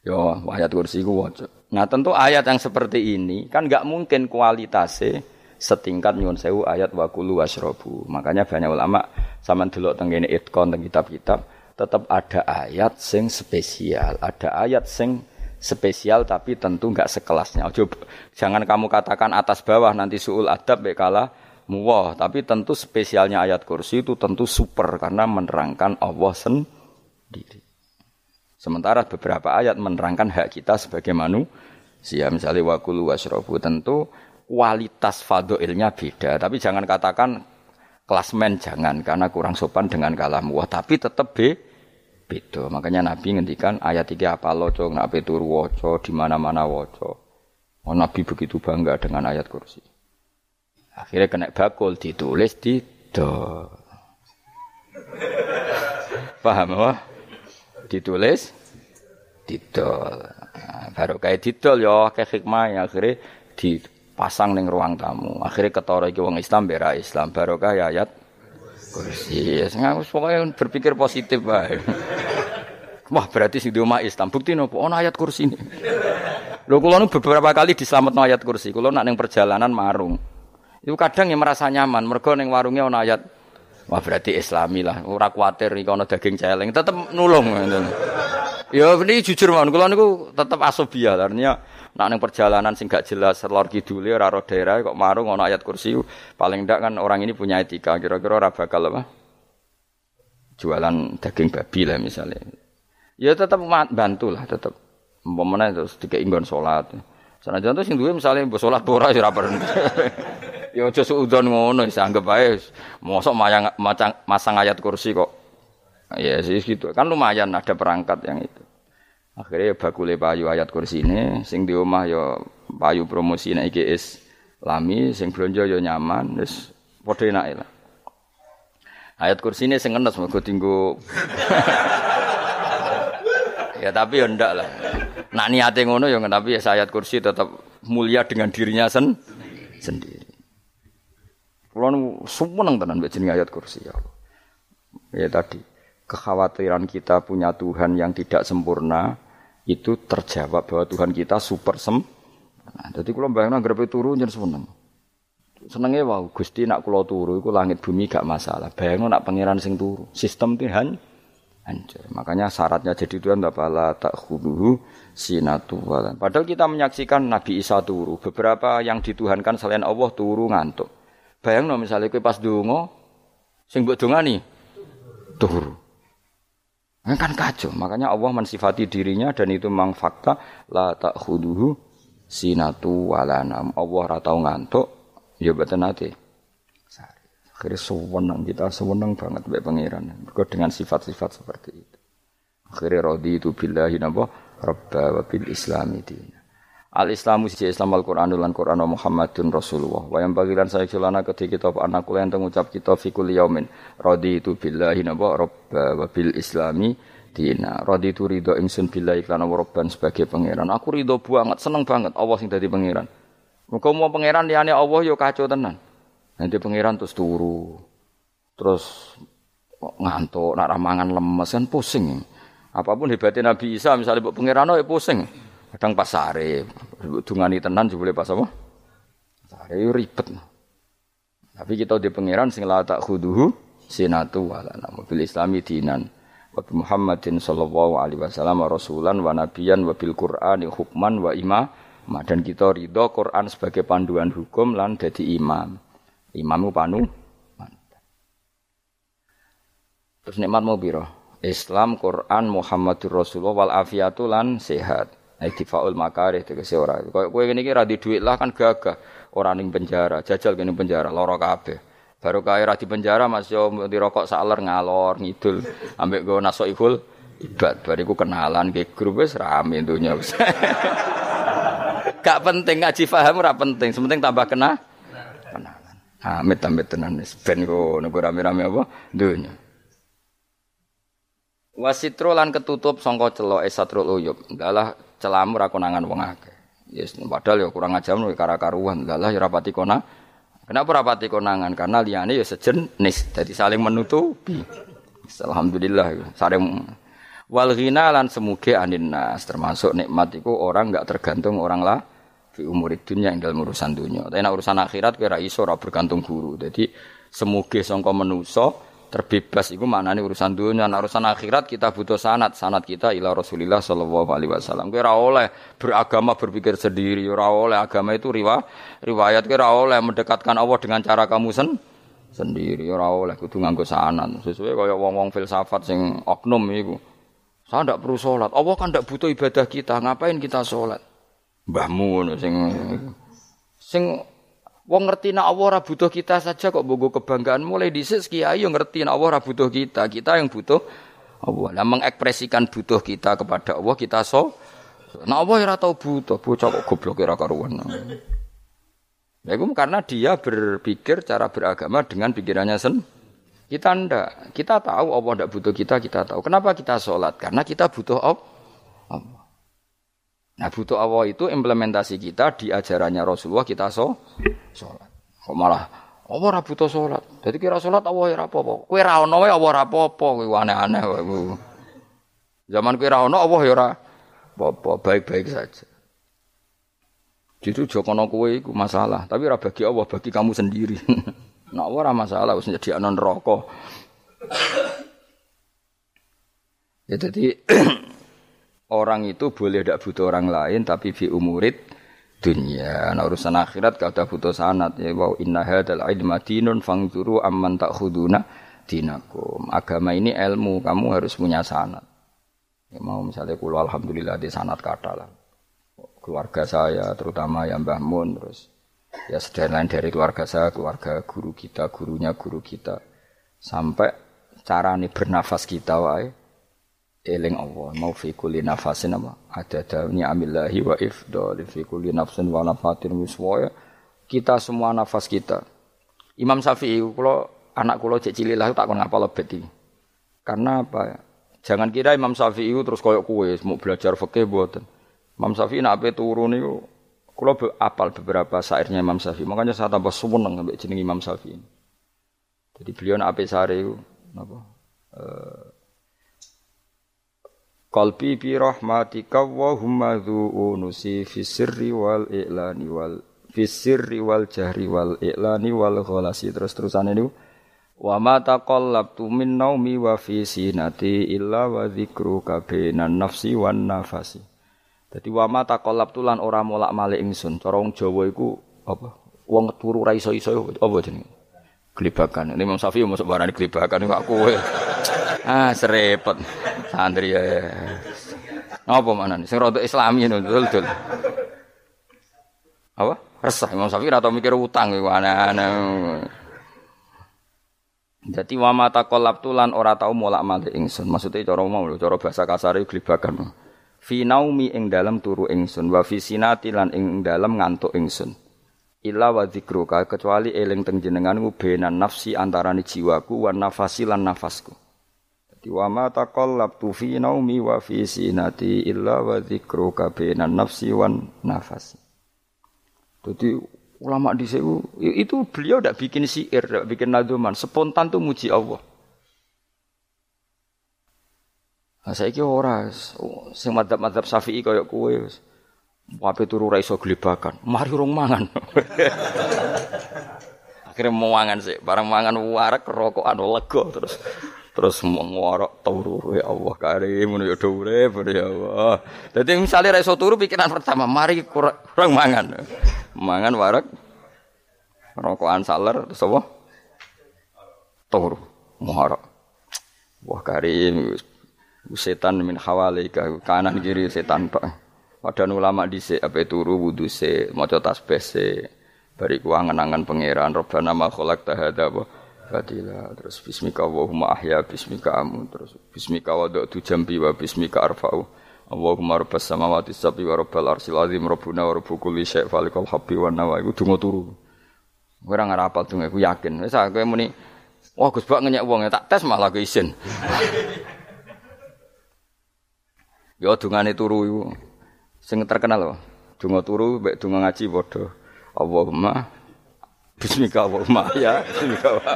Yo ayat kursi ku waca. Nah tentu ayat yang seperti ini kan nggak mungkin kualitasnya setingkat nyun sewu ayat wakulu wasrobu. Makanya banyak ulama sama dulu tenggene itkon teng kitab-kitab tetap ada ayat sing spesial, ada ayat sing spesial tapi tentu nggak sekelasnya. Ojo, jangan kamu katakan atas bawah nanti suul adab bekala muwah, tapi tentu spesialnya ayat kursi itu tentu super karena menerangkan Allah sendiri. Sementara beberapa ayat menerangkan hak kita sebagai manusia, misalnya wakulu wasrobu tentu kualitas fadoilnya beda, tapi jangan katakan klasmen jangan karena kurang sopan dengan kalam wah tapi tetap be beda. Makanya Nabi ngendikan ayat tiga apa loco, nak turu woco, di mana-mana woco. Oh, Nabi begitu bangga dengan ayat kursi. Akhirnya kena bakul ditulis di do. Paham apa? Ditulis di do. Nah, baru kayak didol ya kayak hikmah ya akhirnya dipasang neng ruang tamu. Akhirnya ketara iki wong Islam bera Islam baru kayak ayat kursi. Ya, pokoknya berpikir positif baik. Wah berarti sing di rumah Islam bukti nopo ono ayat kursi ini. Lho kula beberapa kali diselametno ayat kursi. Kula nak ning perjalanan marung. Itu kadang yang merasa nyaman mergo ning warungnya ono ayat Wah berarti Islami lah, ora kuatir iki ono daging celeng, tetep nulung. Ya ini jujur mawon, kula niku tetep asobia, artinya nak ning perjalanan sing gak jelas lor kidule ora ro daerah kok marung ono ayat kursi, paling ndak kan orang ini punya etika, kira-kira ora bakal apa? Jualan daging babi lah misalnya. Ya tetap bantu lah, tetap. Umpamane terus dikek inggon salat. Sanajan tuh sing duwe misale mbok salat ora ya ora perlu. ya aja suudon ngono wis anggap ae mosok mayang macang, masang ayat kursi kok. Ya sih gitu. Kan lumayan ada perangkat yang itu. Akhirnya ya bakule payu ayat kursi ini, sing di rumah ya payu promosi nek iki lami, sing belanja ya nyaman, wis padha enake lah. Ayat kursi ini sing ngenes mergo tinggu Ya tapi ya ndak lah. Nak niate ngono ya tapi ya ayat kursi tetap mulia dengan dirinya sen sendiri. Kulo seneng tenan mbek jenenge ayat kursi ya. Ya tadi kekhawatiran kita punya Tuhan yang tidak sempurna itu terjawab bahwa Tuhan kita super sem. Nah, jadi kalau bayangin grepe turu jangan seneng. Senengnya wow, Gusti nak kulo turu itu langit bumi gak masalah. Bayangin nak pangeran sing turu, sistem Tuhan hancur. Makanya syaratnya jadi Tuhan tak pala tak huduhu sinatu. Padahal kita menyaksikan Nabi Isa turu. Beberapa yang dituhankan selain Allah turu ngantuk. Bayang no misalnya kue pas dungo, sing buat nih turu. Kan kacau. Makanya Allah mensifati dirinya dan itu memang fakta la tak huduhu sinatu walanam. Allah ratau ngantuk, ya betul nanti. Akhirnya sewenang kita sewenang banget baik pangeran. Dengan sifat-sifat seperti itu. Akhirnya rodi itu billahi nabo rabba wa bil islami dina. Al Islamu sisi Islam Al Quran lan Quran Muhammadun Rasulullah. Wa yang bagilan saya celana ketika kita anak kula yang mengucap kita fikul yaumin. Rodi itu billahi nabo rabba wa bil islami dina. Rodi itu ridho ingsun billahi lan rabban sebagai pangeran. Aku ridho banget, seneng banget Allah sing dadi pangeran. Muga mau pangeran liyane Allah yo kacau tenan. Nanti pangeran terus turu. Terus ngantuk, nak ramangan lemes kan pusing. Apa pun hebatnya Nabi Isa misalnya buat pangeran ya pusing. Kadang pas sare, dungani tenan boleh pas apa? Sare ribet. Tapi kita di pangeran sing la tak khuduhu sinatu wala namu bil islami dinan wa Muhammadin sallallahu alaihi wasallam rasulan wa nabiyan wa bil qur'ani hukman wa imam dan kita ridho Quran sebagai panduan hukum lan dadi imam. Imam panu Terus nikmat mau biro. Islam, Quran, Muhammadur Rasulullah wal afiatu lan sehat. Iktifaul makarih tegese ora. Kaya kowe ngene iki ra duit lah kan gagah. Ora ning penjara, jajal kene penjara lara kabeh. Baru kaya ra di penjara Mas yo dirokok saler ngalor ngidul ambek go nasoihul ibad. Bariku kenalan ke grup wis rame dunya. Gak penting ngaji paham ora penting, sementing tambah kena. Amit amit tenan wis ben kok nego rame-rame apa dunya. Wasitro lan ketutup sangka celok esatrul uyub. Dalah celamu ra konangan wong akeh. Yes, padahal ya kurang ajar nek kara-karuan. Dalah ya rapati kona. Kenapa rapati konangan? Karena liyane ya sejenis. Jadi saling menutupi. Alhamdulillah saling wal ghina lan semuge anin termasuk nikmat iku orang enggak tergantung orang lah fi umur dunia yang dalam urusan dunia. Tapi urusan akhirat kira iso ora bergantung guru. Jadi semuge sangka menuso terbebas itu maknanya urusan dunia. Nah, urusan akhirat kita butuh sanat. Sanat kita ila Rasulillah sallallahu alaihi wasallam. Kira oleh beragama berpikir sendiri. Kira oleh agama itu riwayat. Riwayat kira oleh mendekatkan Allah dengan cara kamu sen sendiri. Kira oleh kudu nganggo sanat. Sesuai kaya wong-wong filsafat sing oknum itu. Saya tidak perlu sholat. Allah kan tidak butuh ibadah kita. Ngapain kita sholat? ngono sing sing wong ngerti nek Allah ora butuh kita saja kok bogo kebanggaan mulai dhisik kiai yo ngerti nek Allah ora butuh kita, kita yang butuh Allah. Lah mengekspresikan butuh kita kepada Allah kita so Nah Allah ora tau butuh, bocah kok goblok ora karuan. Ya itu karena dia berpikir cara beragama dengan pikirannya sen. Kita ndak. Kita tahu Allah ndak butuh kita, kita tahu. Kenapa kita sholat? Karena kita butuh Allah. Nah butuh Allah itu implementasi kita di ajarannya Rasulullah kita so sholat. Kok malah Allah ora butuh sholat. Jadi kira sholat Allah ora apa-apa. Kowe ra ono Allah ora apa-apa. Aneh-aneh Zaman kowe ra Allah ya ora apa-apa, baik-baik saja. Jadi jokono kowe iku masalah, tapi ora bagi Allah, bagi kamu sendiri. nah Allah masalah wis jadi anon neraka. ya jadi orang itu boleh tidak butuh orang lain tapi fi umurid dunia. Nah urusan akhirat gak ada butuh sanat ya wow inna hadal ilma dinun fangzuru amman takhuduna dinakum. Agama ini ilmu, kamu harus punya sanat. Ya mau misalnya kulo alhamdulillah di sanat kata lah. Keluarga saya terutama yang Mbah Mun terus ya lain dari keluarga saya, keluarga guru kita, gurunya guru kita sampai cara nih bernafas kita wae eling Allah mau fi kulli nafasin apa? Ada dawni amillahi wa ifdal fi kulli nafsin wa nafatin wiswaya kita semua nafas kita. Imam Syafi'i kalau anak kula cek cilik lah tak kon ngapal lebet iki. Karena apa jangan kira Imam Syafi'i terus koyok kue mau belajar fikih buatan Imam Syafi'i nak ape turu niku kula apal beberapa syairnya Imam Syafi'i. Makanya saya tambah seneng ambek jeneng Imam Syafi'i. Jadi beliau nak ape iku napa? Eh, Qalbi bi rahmatika wa humma unusi fi sirri wal i'lani wal fi sirri wal jahri wal i'lani wal ghalasi. Terus terusan ini wa ma taqallabtu min naumi wa fi sinati illa wa dzikruka bainan nafsi wan nafasi. Dadi wa ma taqallabtu lan ora molak-malik ingsun. Cara wong Jawa iku apa? Wong turu ra iso-iso apa jenenge gelibakan ini Imam Syafi'i masuk barang gelibakan kok kowe ah serepet santri ya. Apa mana nih? Sing rada Islami ngono dul-dul. Apa? Resah Imam Syafi'i atau mikir utang iku aneh-aneh. Jadi wa mata kolab tulan ora tau molak malik ingsun. Maksudnya cara mau lho, cara bahasa kasar itu glibakan. Fi naumi ing dalam turu ingsun wa fi sinati lan ing dalam ngantuk ingsun. Illa wa dzikruka kecuali eling teng jenenganku benan nafsi antarane jiwaku wan nafasi lan nafasku. Di wa ma taqallabtu fi naumi wa fi sinati illa wa dzikruka bainan nafsi wan nafasi. Jadi ulama di itu beliau tidak bikin syair, tidak bikin naduman, spontan tuh muji Allah. Nah, saya kira ora, sing madhab-madhab syafi'i kayak kue, wape turu raiso gelibakan, mari rong mangan. Akhirnya mau mangan sih, barang mangan warak rokokan lego terus terus ngorok turu ya Allah karim ya do urip ya Allah. Dadi misale ra iso turu pikiran pertama mari kurang mangan. Mangan warak rokokan saler terus apa? Turu ngorok. Wah karim setan min hawalika kanan kiri setan tok. Padahal ulama dhisik ape turu wudu se maca tasbih se bariku angen-angen pangeran robbana ma khalaqta hadza Fadila terus bismika Allahumma ahya bismika amu. Terus bismika wada'tu jambi wa bismika arfa'u. Allahumma rabbas samawati sab'i wa rabbal arsil azim rabbuna wa rabbu kulli syai' falikal habbi wa nawa. Iku donga turu. Ora ngarapal donga iku yakin. Wis kowe muni wah Gus Bak ngenyek wong tak tes malah ke isin Ya dungane turu iku sing terkenal lho donga turu mek donga ngaji padha Allahumma Bismika Allahumma ya, bismika wa.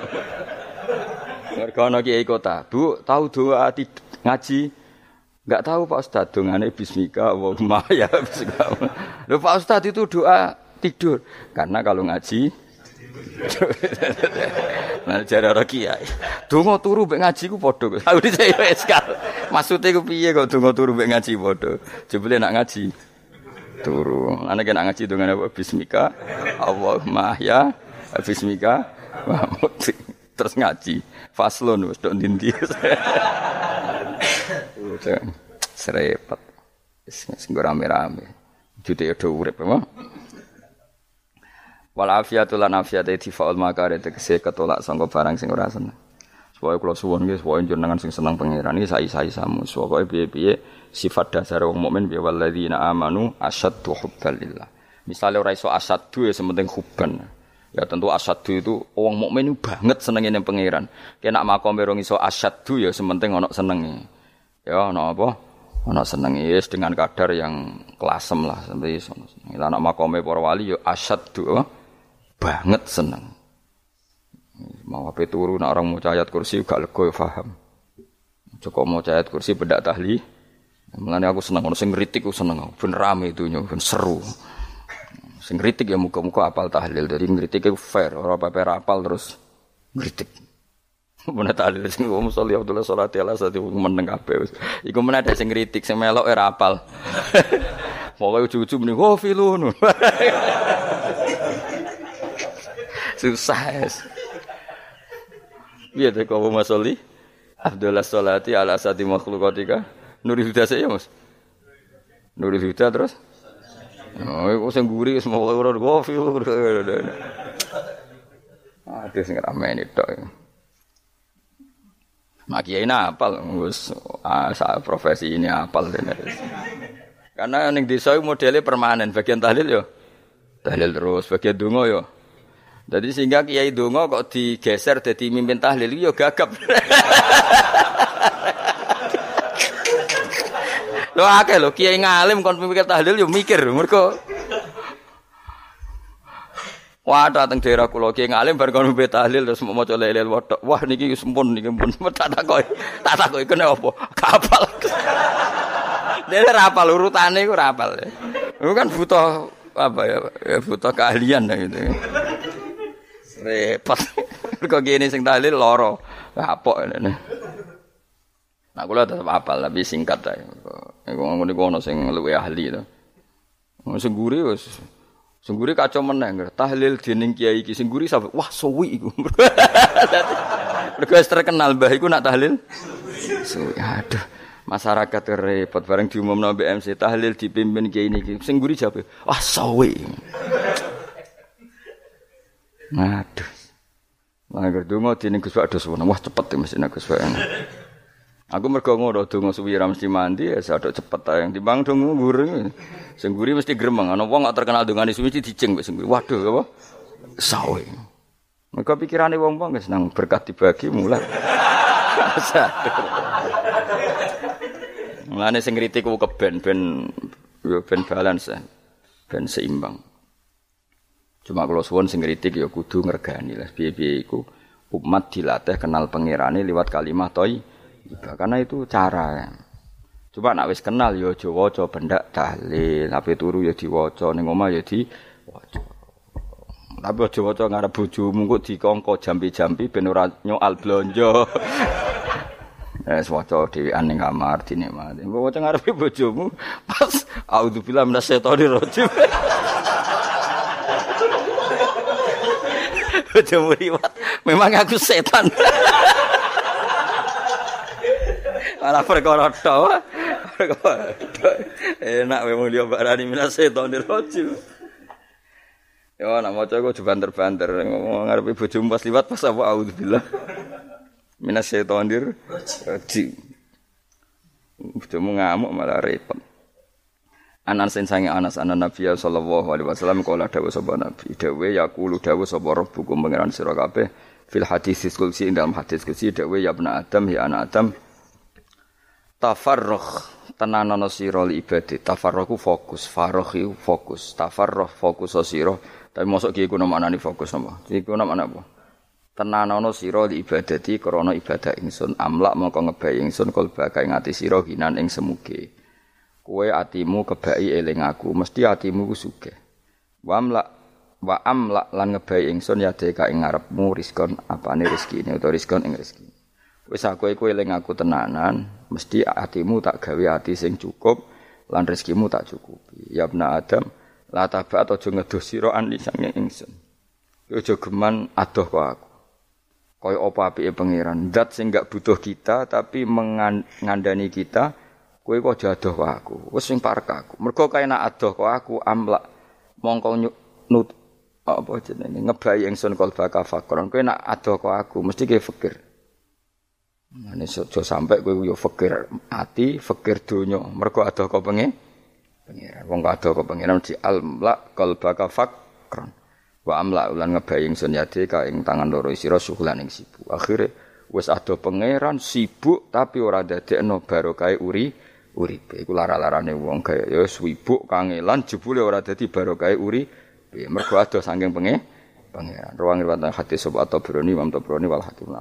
Mereka ana kiai kota, Bu, tahu doa ngaji? Enggak tahu Pak Ustaz, dongane bismika Allahumma ya, bismika. Loh Pak Ustaz itu doa tidur. Karena kalau ngaji Nah jare ora kiai. Donga turu mek ngaji ku padha. Aku dhisik wis kal. Maksude ku piye kok donga turu mek ngaji padha? Jebule nak ngaji turu. Ana kena ngaji dengan apa? Bismika Allahumma ya Bismika Mahmud terus ngaji faslon wis tok ndi serepet sing rame-rame jute yo urip apa wal afiatu lan afiat faul makare tegese ketolak sangka barang sing ora seneng supaya kula suwun nggih supaya jenengan sing seneng pangeran iki sai-sai samu supaya piye-piye sifat dasar wong mukmin bi walladzina amanu asyaddu hubbalillah misale ora iso asyaddu ya sementing hubban Ya tentu asyadu itu wong mukmin banget senenge ning pangeran. Kena makom berong iso asyadu ya sementing ana senenge. Ya ana apa? Ana senenge yes, dengan kadar yang kelasem lah sampai iso. Lah anak makome para wali ya oh, banget seneng. Mau apa turu nak orang mau ayat kursi gak lego ya. Cukup mau ayat kursi bedak tahli. Mulane aku seneng ono sing aku seneng. Ben rame itu ben seru. Sing kritik ya muka-muka apal tahlil. Jadi ngritik itu fair, orang apa apal terus ngritik. Mana tahlil sing wong sholli Abdullah sholati ala sate meneng kabeh. Iku mana ada sing ngritik sing melok ora apal. Pokoke ujug-ujug muni oh filun. Susah. Biar deh kau masoli Abdullah sholati ala sati makhlukatika. Nurul Huda saya mas. Nurul Huda terus. Oh, iku sing guri wis mau ora kopi. Aduh sing ramene tok. Mak ini apal, wis ah, profesi ini apal Karena ning desa modelnya permanen, bagian tahlil yo tahlil terus, bagian donga yo. Jadi sehingga kiai donga kok digeser jadi mimpin tahlil yo gagap. Lo akeh lo kiai ngalim kon mikir tahlil yo mikir mergo Wah, datang daerah kula ki ngalim bar kono mbet tahlil terus mau maca lelel wedok. Wah niki sempun niki pun tak takoki. Tak takoki kene apa? Kapal. Dene ra apal urutane iku ra apal. Iku kan butuh apa ya? ya butuh keahlian gitu. Repot. Kok gini sing tahlil loro. Kapok ngene. Nah, kula tetep apal tapi singkat ae. Iku ngono ono sing luwih ahli to. Sing guri wis Sengguri kacau meneng, tahlil dening kiai iki sengguri sampe wah suwi iku. Mergo terkenal mbah iku nak tahlil. Suwi aduh. Masyarakat repot bareng diumumno BMC tahlil dipimpin kiai niki. Sengguri jawab, wah suwi. Aduh. Lah gerdungo dening Gus Pak dos wah cepet mesti Gus Pak. Aku mergo ngono donga suwi ra mesti mandi ya sadok cepet yang timbang donga gureng. Sing guri mesti gremeng ana wong gak terkenal dongane suwi dicing wis Waduh apa? Sawe. Mergo pikirane wong-wong wis nang berkat dibagi mulai. Mulane sing kritik ku keben ben yo ben balance ben seimbang. Cuma kalau suwon sing kritik ya kudu ngergani lah piye-piye umat dilatih kenal pangerane liwat kalimat toy karena itu cara. Coba nak wis kenal yo aja waca bendak tahlil, tapi turu ya diwaca ning omah ya diwaca. Tapi aja waca ngarep bojomu kok dikongko jampi-jampi ben ora nyoal blonjo. Eh waca dhewean ning kamar dinikmati. Waca ngarepe bojomu pas auzubillahi minasyaitonir rajim. Bojomu riwat, memang aku setan. Malah perkara tok. Enak memang dia barani minas setan dirojim. Ya nak maca kok banter-banter ngomong ngarepe bojomu pas liwat pas apa auzubillah. Minas setan dirojim. Bojomu ngamuk malah repot. Anas sen sange Anas anan Nabi sallallahu alaihi wasallam kala dawuh sapa Nabi. Dawuh yaqulu dawuh sapa rabbukum pangeran sira kabeh fil hadis qudsi dalam hadis qudsi dawuh ya Adam ya anak Adam tafarruh tenanono sira li ibadah tafarruh fokus farruh iku fokus. Tafarruh fokus sira. Tapi mosok ki iku maknane fokus apa iku maknane apa? Tenanono sira li ibadati krana ibadah ingsun amlak mongko ngebai ingsun kul baka ing ati sira hinan ing semuge kowe atimu kebai eling aku mesti atimu ku sugih wa amlak wa amlak lan ngebai ingsun ya deka ing ngarepmu rizkon apane rezeki utawa rizkon ing rezeki Wis aku iku eling aku tenanan, mesti hatimu tak gawe hati sing cukup lan rezekimu tak cukupi. Ya bna Adam, la tabat aja ngedoh sira an lisange ingsun. Aja geman adoh kok aku. Kaya apa apike pangeran, zat sing gak butuh kita tapi mengandani kita, kowe kok aja adoh kok aku. Wis sing parek aku. Mergo kaya nak adoh kok aku amlak mongko nut apa jenenge ngebayi ingsun kalbaka fakron. Kowe nak adoh kok aku mesti ke fikir. Mane aja sampe kowe yo fikir ati, fikir donya. Mergo ada kok pengen pengiran. Wong ada kok pengiran di almla qalbaka fakran. Wa amla ulan ngebayi ingsun yade ka ing tangan loro sira suhulan ing sibuk. Akhire wis ada pangeran sibuk tapi ora dadekno barokah uri uripe. Iku lara-larane wong kaya ya sibuk kangelan jebule ora dadi barokah uri. Mergo ada saking pengen pangeran. Ruang riwayat hadis sobat atau Broni, Imam Tabrani wal Hakim